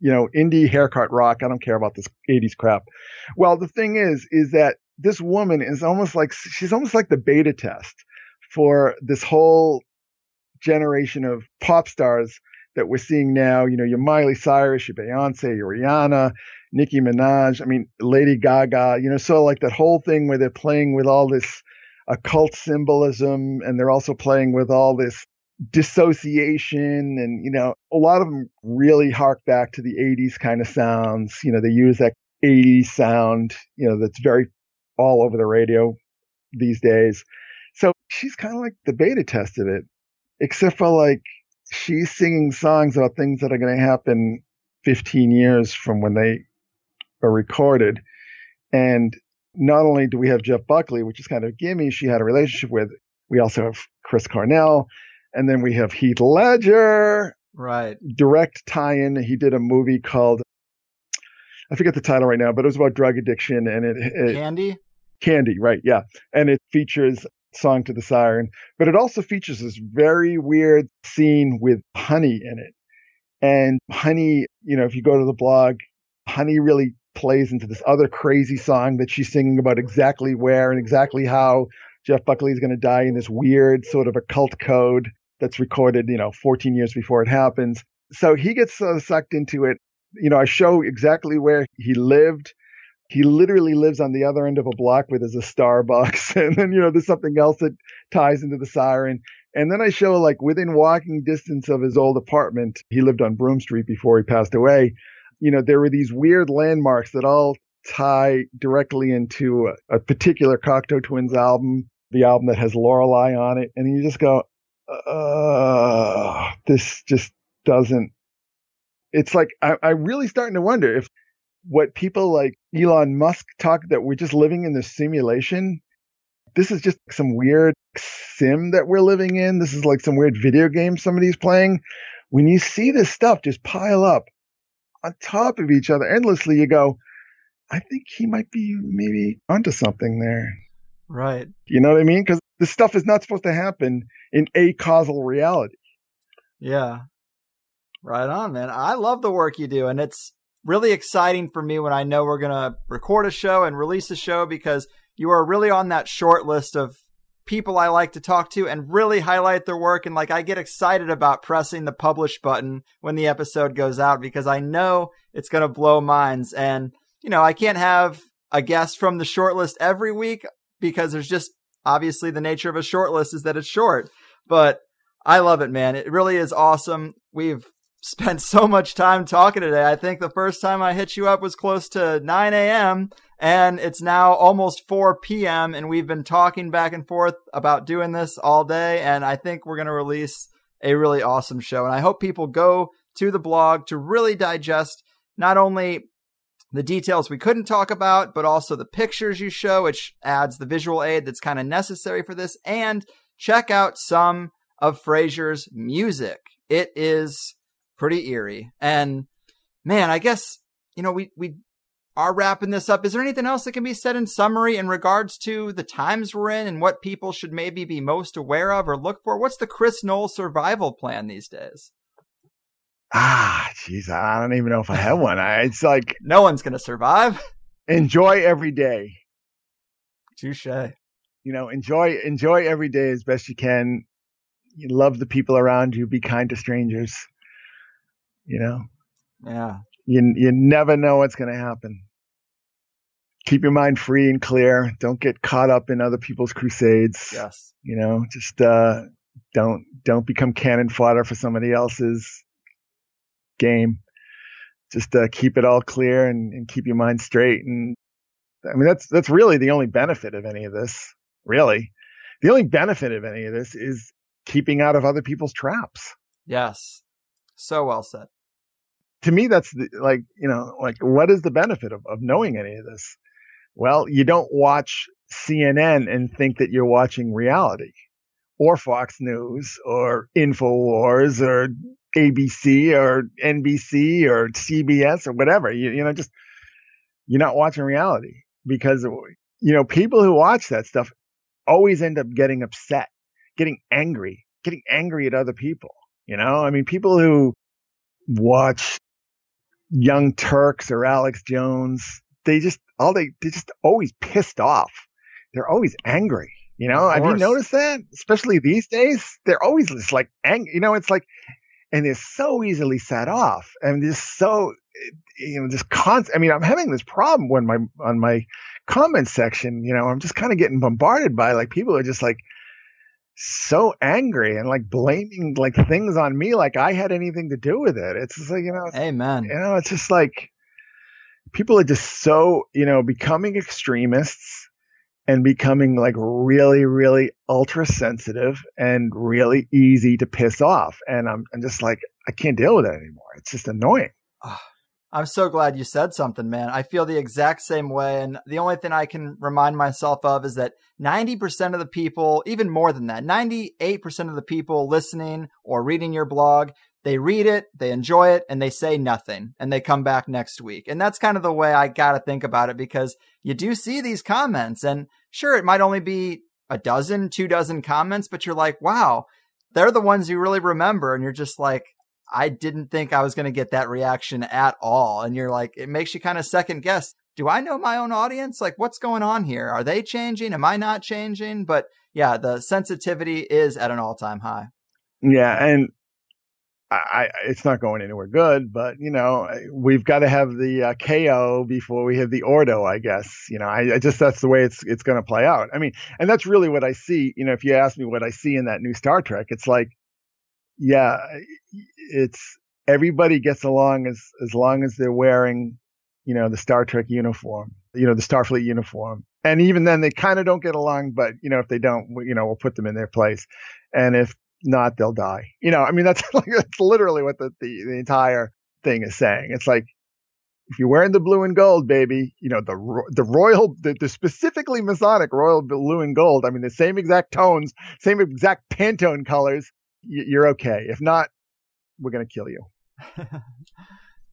You know, indie haircut rock. I don't care about this 80s crap. Well, the thing is, is that this woman is almost like she's almost like the beta test for this whole generation of pop stars that we're seeing now. You know, your Miley Cyrus, your Beyonce, your Rihanna, Nicki Minaj. I mean, Lady Gaga. You know, so like that whole thing where they're playing with all this occult symbolism and they're also playing with all this dissociation and you know a lot of them really hark back to the 80s kind of sounds. You know they use that 80s sound you know that's very all over the radio these days. So she's kind of like the beta test of it except for like she's singing songs about things that are going to happen 15 years from when they are recorded. And not only do we have Jeff Buckley, which is kind of gimme, she had a relationship with, we also have Chris Cornell, and then we have Heath Ledger. Right. Direct tie-in. He did a movie called, I forget the title right now, but it was about drug addiction and it, it Candy. Candy, right? Yeah, and it features "Song to the Siren," but it also features this very weird scene with Honey in it. And Honey, you know, if you go to the blog, Honey really plays into this other crazy song that she's singing about exactly where and exactly how Jeff Buckley is going to die in this weird sort of occult code that's recorded, you know, 14 years before it happens. So he gets uh, sucked into it. You know, I show exactly where he lived. He literally lives on the other end of a block where there's a Starbucks. And then, you know, there's something else that ties into the siren. And then I show like within walking distance of his old apartment, he lived on Broome Street before he passed away you know, there were these weird landmarks that all tie directly into a, a particular Cocteau Twins album, the album that has Lorelei on it. And you just go, uh, this just doesn't, it's like, I, I'm really starting to wonder if what people like Elon Musk talk that we're just living in this simulation. This is just some weird sim that we're living in. This is like some weird video game somebody's playing. When you see this stuff just pile up, on top of each other endlessly, you go, I think he might be maybe onto something there. Right. You know what I mean? Because this stuff is not supposed to happen in a causal reality. Yeah. Right on, man. I love the work you do. And it's really exciting for me when I know we're going to record a show and release a show because you are really on that short list of people I like to talk to and really highlight their work. And like, I get excited about pressing the publish button when the episode goes out because I know it's going to blow minds. And, you know, I can't have a guest from the shortlist every week because there's just obviously the nature of a shortlist is that it's short, but I love it, man. It really is awesome. We've spent so much time talking today. I think the first time I hit you up was close to 9 a.m. and it's now almost 4 p.m. and we've been talking back and forth about doing this all day. And I think we're going to release a really awesome show. And I hope people go to the blog to really digest not only the details we couldn't talk about, but also the pictures you show, which adds the visual aid that's kind of necessary for this, and check out some of Fraser's music. It is pretty eerie. And man, I guess, you know, we, we are wrapping this up. Is there anything else that can be said in summary in regards to the times we're in and what people should maybe be most aware of or look for? What's the Chris Knowles survival plan these days? Ah, jeez, I don't even know if I have one. I, it's like no one's going to survive. Enjoy every day. Touche. You know, enjoy enjoy every day as best you can. You love the people around you. Be kind to strangers. You know. Yeah. You you never know what's going to happen. Keep your mind free and clear. Don't get caught up in other people's crusades. Yes. You know, just uh, don't don't become cannon fodder for somebody else's game. Just uh, keep it all clear and, and keep your mind straight. And I mean, that's that's really the only benefit of any of this. Really, the only benefit of any of this is keeping out of other people's traps. Yes. So well said. To me, that's the, like you know, like what is the benefit of, of knowing any of this? Well, you don't watch CNN and think that you're watching reality or Fox News or InfoWars or ABC or NBC or CBS or whatever. You, you know, just you're not watching reality because you know people who watch that stuff always end up getting upset, getting angry, getting angry at other people. You know, I mean, people who watch Young Turks or Alex Jones, they just all they they just always pissed off. They're always angry. You know, have you noticed that? Especially these days, they're always just like angry. You know, it's like and they're so easily set off and just so eh, you know just constant i mean i'm having this problem when my on my comment section you know i'm just kind of getting bombarded by like people are just like so angry and like blaming like things on me like i had anything to do with it it's just like you know amen you know it's just like people are just so you know becoming extremists and becoming like really, really ultra sensitive and really easy to piss off. And I'm, I'm just like, I can't deal with it anymore. It's just annoying. Ah, I'm so glad you said something, man. I feel the exact same way. And the only thing I can remind myself of is that 90% of the people, even more than that, 98% of the people listening or reading your blog, they read it, they enjoy it, and they say nothing, and they come back next week. And that's kind of the way I got to think about it because you do see these comments, and sure, it might only be a dozen, two dozen comments, but you're like, wow, they're the ones you really remember. And you're just like, I didn't think I was going to get that reaction at all. And you're like, it makes you kind of second guess. Do I know my own audience? Like, what's going on here? Are they changing? Am I not changing? But yeah, the sensitivity is at an all time high. Yeah. And I, it's not going anywhere good, but you know, we've got to have the uh, Chao before we have the Ordo, I guess. You know, I, I just that's the way it's it's going to play out. I mean, and that's really what I see. You know, if you ask me what I see in that new Star Trek, it's like, yeah, it's everybody gets along as as long as they're wearing, you know, the Star Trek uniform, you know, the Starfleet uniform. And even then, they kind of don't get along. But you know, if they don't, you know, we'll put them in their place. And if not, they'll die. You know, I mean, that's like, that's literally what the, the, the entire thing is saying. It's like, if you're wearing the blue and gold, baby, you know, the, the royal, the, the specifically Masonic royal blue and gold. I mean, the same exact tones, same exact Pantone colors. You're okay. If not, we're going to kill you.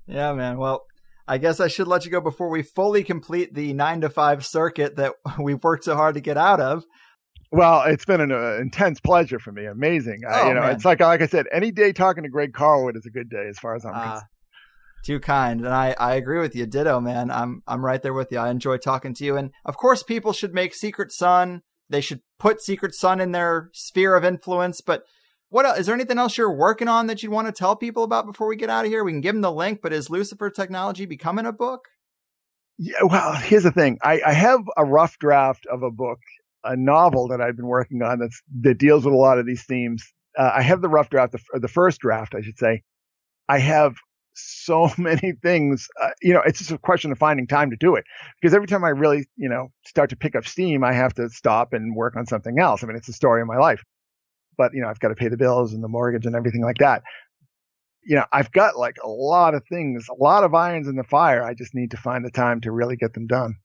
yeah, man. Well, I guess I should let you go before we fully complete the nine to five circuit that we've worked so hard to get out of. Well, it's been an uh, intense pleasure for me. Amazing. Oh, you know, man. it's like like I said, any day talking to Greg Carlwood is a good day as far as I'm uh, concerned. Too kind, and I, I agree with you. Ditto, man. I'm I'm right there with you. I enjoy talking to you, and of course, people should make Secret Sun. They should put Secret Sun in their sphere of influence. But what else, is there anything else you're working on that you'd want to tell people about before we get out of here? We can give them the link, but is Lucifer Technology becoming a book? Yeah, well, here's the thing. I, I have a rough draft of a book, a novel that I've been working on that's that deals with a lot of these themes. Uh, I have the rough draft, the, the first draft, I should say. I have so many things. Uh, you know, it's just a question of finding time to do it because every time I really, you know, start to pick up steam, I have to stop and work on something else. I mean, it's the story of my life. But you know, I've got to pay the bills and the mortgage and everything like that you know, I've got like a lot of things, a lot of irons in the fire. I just need to find the time to really get them done.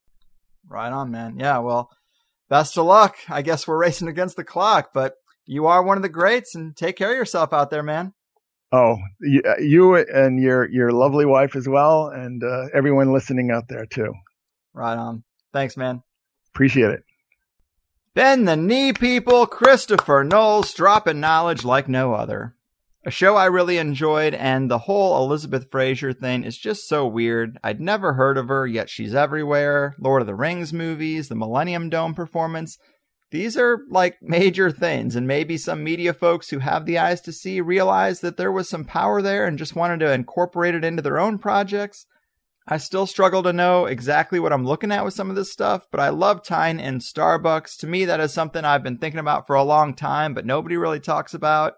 Right on, man. Yeah, well, best of luck. I guess we're racing against the clock, but you are one of the greats and take care of yourself out there, man. Oh, you and your your lovely wife as well, and uh, everyone listening out there too. Right on. Thanks, man. Appreciate it. Bend the knee, people. Christopher Knowles dropping knowledge like no other. A show I really enjoyed, and the whole Elizabeth Fraser thing is just so weird. I'd never heard of her, yet she's everywhere. Lord of the Rings movies, the Millennium Dome performance. These are like major things, and maybe some media folks who have the eyes to see realize that there was some power there and just wanted to incorporate it into their own projects. I still struggle to know exactly what I'm looking at with some of this stuff, but I love tying in Starbucks. To me, that is something I've been thinking about for a long time, but nobody really talks about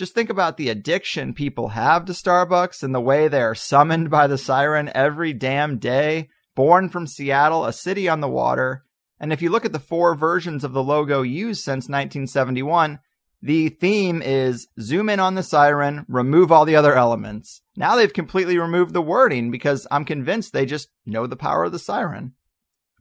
just think about the addiction people have to Starbucks and the way they're summoned by the siren every damn day. Born from Seattle, a city on the water. And if you look at the four versions of the logo used since 1971, the theme is zoom in on the siren, remove all the other elements. Now they've completely removed the wording because I'm convinced they just know the power of the siren.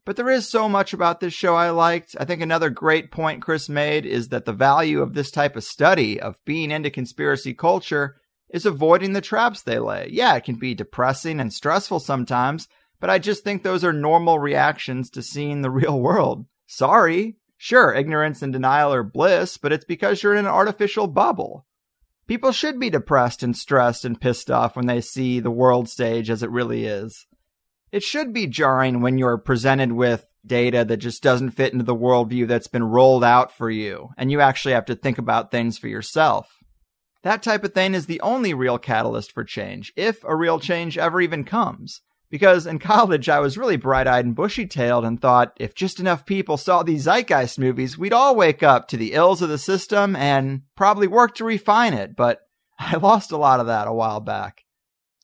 But there is so much about this show I liked. I think another great point Chris made is that the value of this type of study, of being into conspiracy culture, is avoiding the traps they lay. Yeah, it can be depressing and stressful sometimes, but I just think those are normal reactions to seeing the real world. Sorry. Sure, ignorance and denial are bliss, but it's because you're in an artificial bubble. People should be depressed and stressed and pissed off when they see the world stage as it really is it should be jarring when you're presented with data that just doesn't fit into the worldview that's been rolled out for you, and you actually have to think about things for yourself. That type of thing is the only real catalyst for change, if a real change ever even comes. Because in college, I was really bright eyed and bushy tailed and thought if just enough people saw these Zeitgeist movies, we'd all wake up to the ills of the system and probably work to refine it. But I lost a lot of that a while back.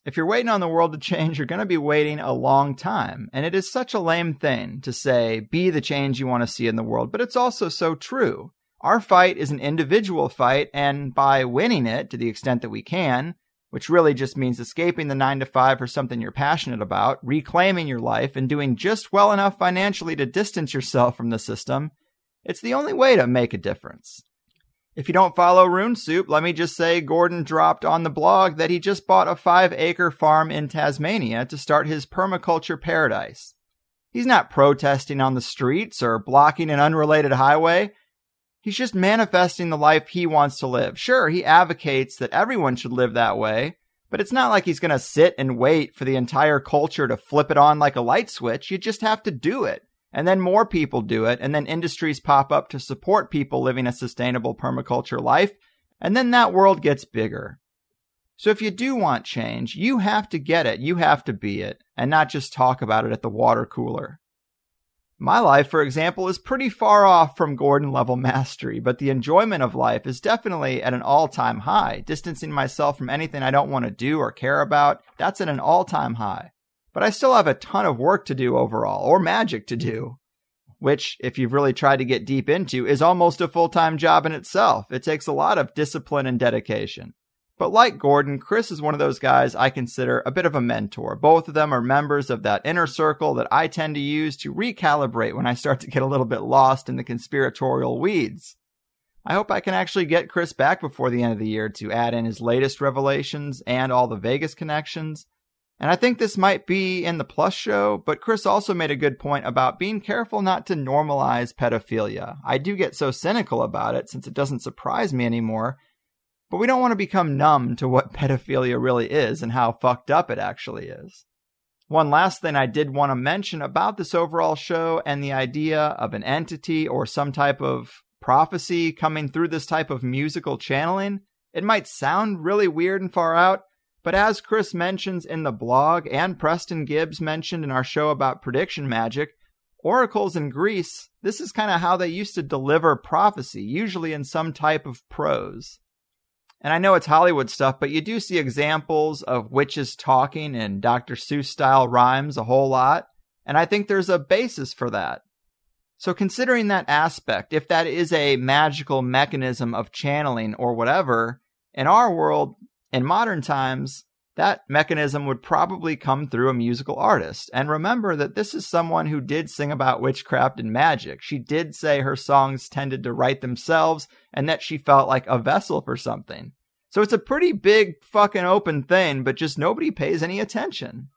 If you're waiting on the world to change, you're going to be waiting a long time. And it is such a lame thing to say, be the change you want to see in the world, but it's also so true. Our fight is an individual fight, and by winning it to the extent that we can, which really just means escaping the nine to five for something you're passionate about, reclaiming your life, and doing just well enough financially to distance yourself from the system, it's the only way to make a difference. If you don't follow Rune Soup, let me just say Gordon dropped on the blog that he just bought a five acre farm in Tasmania to start his permaculture paradise. He's not protesting on the streets or blocking an unrelated highway. He's just manifesting the life he wants to live. Sure, he advocates that everyone should live that way, but it's not like he's going to sit and wait for the entire culture to flip it on like a light switch. You just have to do it and then more people do it, and then industries pop up to support people living a sustainable permaculture life, and then that world gets bigger. So if you do want change, you have to get it, you have to be it, and not just talk about it at the water cooler. My life, for example, is pretty far off from Gordon level mastery, but the enjoyment of life is definitely at an all time high. Distancing myself from anything I don't want to do or care about, that's at an all time high but I still have a ton of work to do overall, or magic to do, which, if you've really tried to get deep into, is almost a full time job in itself. It takes a lot of discipline and dedication. But like Gordon, Chris is one of those guys I consider a bit of a mentor. Both of them are members of that inner circle that I tend to use to recalibrate when I start to get a little bit lost in the conspiratorial weeds. I hope I can actually get Chris back before the end of the year to add in his latest revelations and all the Vegas connections and I think this might be in the Plus show, but Chris also made a good point about being careful not to normalize pedophilia. I do get so cynical about it since it doesn't surprise me anymore, but we don't want to become numb to what pedophilia really is and how fucked up it actually is. One last thing I did want to mention about this overall show and the idea of an entity or some type of prophecy coming through this type of musical channeling. It might sound really weird and far out, but as Chris mentions in the blog and Preston Gibbs mentioned in our show about prediction magic, oracles in Greece, this is kind of how they used to deliver prophecy, usually in some type of prose. And I know it's Hollywood stuff, but you do see examples of witches talking in Dr. Seuss style rhymes a whole lot. And I think there's a basis for that. So, considering that aspect, if that is a magical mechanism of channeling or whatever, in our world, in modern times, that mechanism would probably come through a musical artist. And remember that this is someone who did sing about witchcraft and magic. She did say her songs tended to write themselves and that she felt like a vessel for something. So it's a pretty big fucking open thing, but just nobody pays any attention.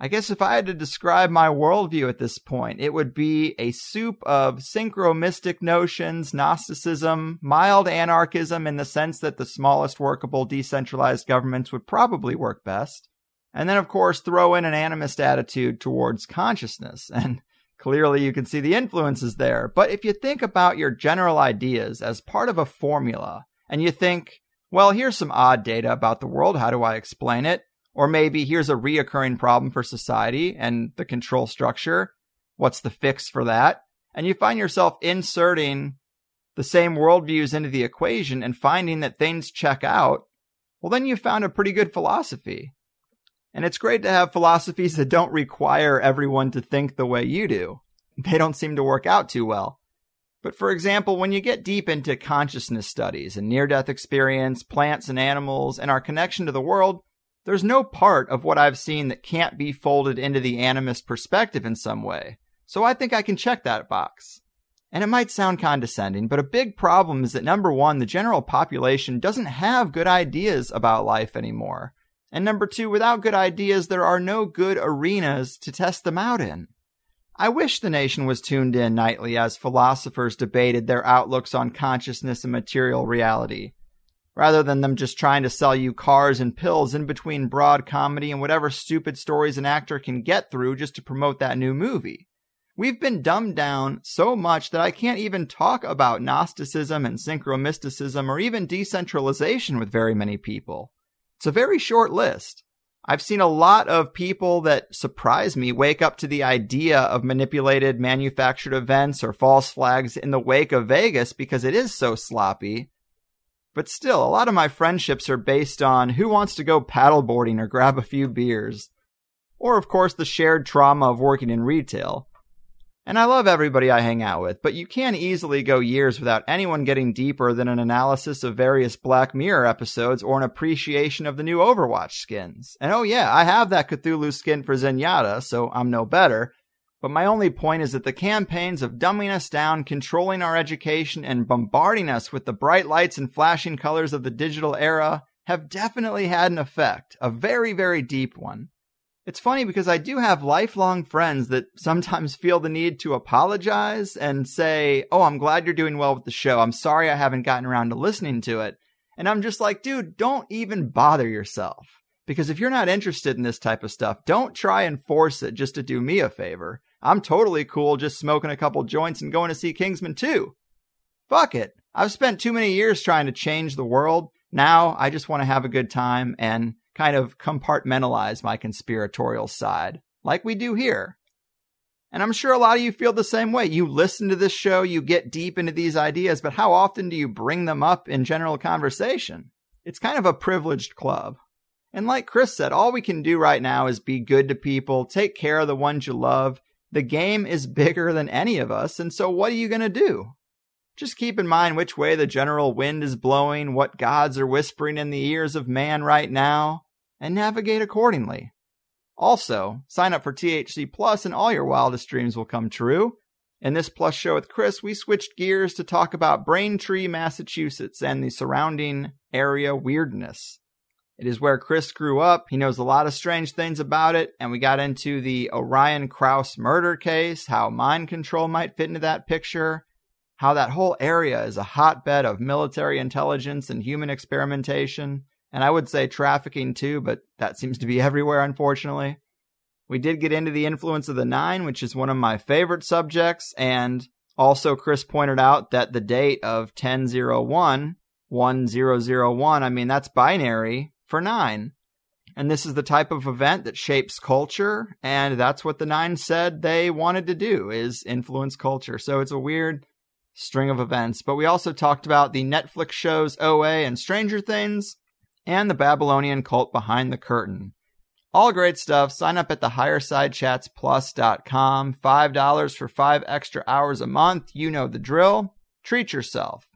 I guess if I had to describe my worldview at this point, it would be a soup of synchromystic notions, Gnosticism, mild anarchism in the sense that the smallest workable decentralized governments would probably work best, and then, of course, throw in an animist attitude towards consciousness. And clearly you can see the influences there. But if you think about your general ideas as part of a formula, and you think, well, here's some odd data about the world, how do I explain it? Or maybe here's a reoccurring problem for society and the control structure. What's the fix for that? And you find yourself inserting the same worldviews into the equation and finding that things check out. Well, then you found a pretty good philosophy. And it's great to have philosophies that don't require everyone to think the way you do. They don't seem to work out too well. But for example, when you get deep into consciousness studies and near death experience, plants and animals, and our connection to the world, there's no part of what I've seen that can't be folded into the animist perspective in some way. So I think I can check that box. And it might sound condescending, but a big problem is that number one, the general population doesn't have good ideas about life anymore. And number two, without good ideas, there are no good arenas to test them out in. I wish the nation was tuned in nightly as philosophers debated their outlooks on consciousness and material reality rather than them just trying to sell you cars and pills in between broad comedy and whatever stupid stories an actor can get through just to promote that new movie. We've been dumbed down so much that I can't even talk about Gnosticism and synchromysticism or even decentralization with very many people. It's a very short list. I've seen a lot of people that surprise me wake up to the idea of manipulated manufactured events or false flags in the wake of Vegas because it is so sloppy but still, a lot of my friendships are based on who wants to go paddleboarding or grab a few beers. Or, of course, the shared trauma of working in retail. And I love everybody I hang out with, but you can easily go years without anyone getting deeper than an analysis of various Black Mirror episodes or an appreciation of the new Overwatch skins. And oh yeah, I have that Cthulhu skin for Zenyatta, so I'm no better. But my only point is that the campaigns of dumbing us down, controlling our education, and bombarding us with the bright lights and flashing colors of the digital era have definitely had an effect, a very, very deep one. It's funny because I do have lifelong friends that sometimes feel the need to apologize and say, Oh, I'm glad you're doing well with the show. I'm sorry I haven't gotten around to listening to it. And I'm just like, dude, don't even bother yourself. Because if you're not interested in this type of stuff, don't try and force it just to do me a favor. I'm totally cool just smoking a couple joints and going to see Kingsman 2. Fuck it. I've spent too many years trying to change the world. Now I just want to have a good time and kind of compartmentalize my conspiratorial side, like we do here. And I'm sure a lot of you feel the same way. You listen to this show, you get deep into these ideas, but how often do you bring them up in general conversation? It's kind of a privileged club. And like Chris said, all we can do right now is be good to people, take care of the ones you love, the game is bigger than any of us, and so what are you going to do? Just keep in mind which way the general wind is blowing, what gods are whispering in the ears of man right now, and navigate accordingly. Also, sign up for THC Plus and all your wildest dreams will come true. In this Plus show with Chris, we switched gears to talk about Braintree, Massachusetts and the surrounding area weirdness. It is where Chris grew up. He knows a lot of strange things about it. And we got into the Orion Krause murder case, how mind control might fit into that picture, how that whole area is a hotbed of military intelligence and human experimentation. And I would say trafficking too, but that seems to be everywhere, unfortunately. We did get into the influence of the nine, which is one of my favorite subjects. And also, Chris pointed out that the date of 1001, 1001, I mean, that's binary for nine. And this is the type of event that shapes culture. And that's what the nine said they wanted to do is influence culture. So it's a weird string of events. But we also talked about the Netflix shows OA and Stranger Things and the Babylonian cult behind the curtain. All great stuff. Sign up at the highersidechatsplus.com. $5 for five extra hours a month. You know the drill. Treat yourself.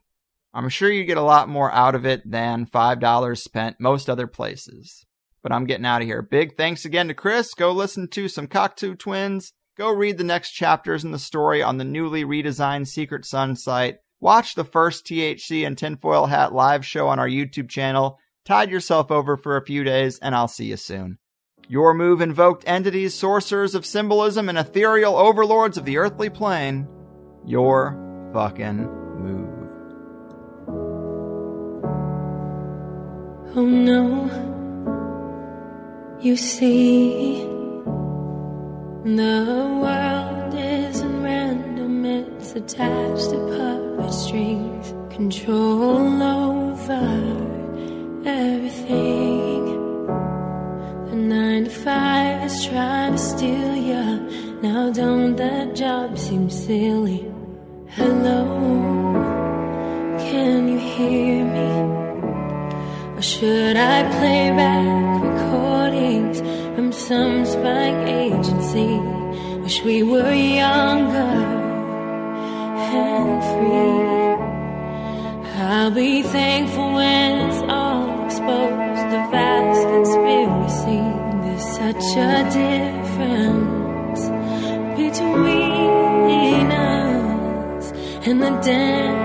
I'm sure you get a lot more out of it than $5 spent most other places. But I'm getting out of here. Big thanks again to Chris. Go listen to some Cocteau Twins. Go read the next chapters in the story on the newly redesigned Secret Sun site. Watch the first THC and Tinfoil Hat live show on our YouTube channel. Tide yourself over for a few days, and I'll see you soon. Your move invoked entities, sorcerers of symbolism, and ethereal overlords of the earthly plane. Your fucking move. Oh no, you see, the world isn't random, it's attached to puppet strings, control over everything. The nine to five is trying to steal ya. Now don't that job seem silly? Hello, can you hear me? Should I play back recordings from some spying agency? Wish we were younger and free. I'll be thankful when it's all exposed. The vast conspiracy. There's such a difference between us and the damn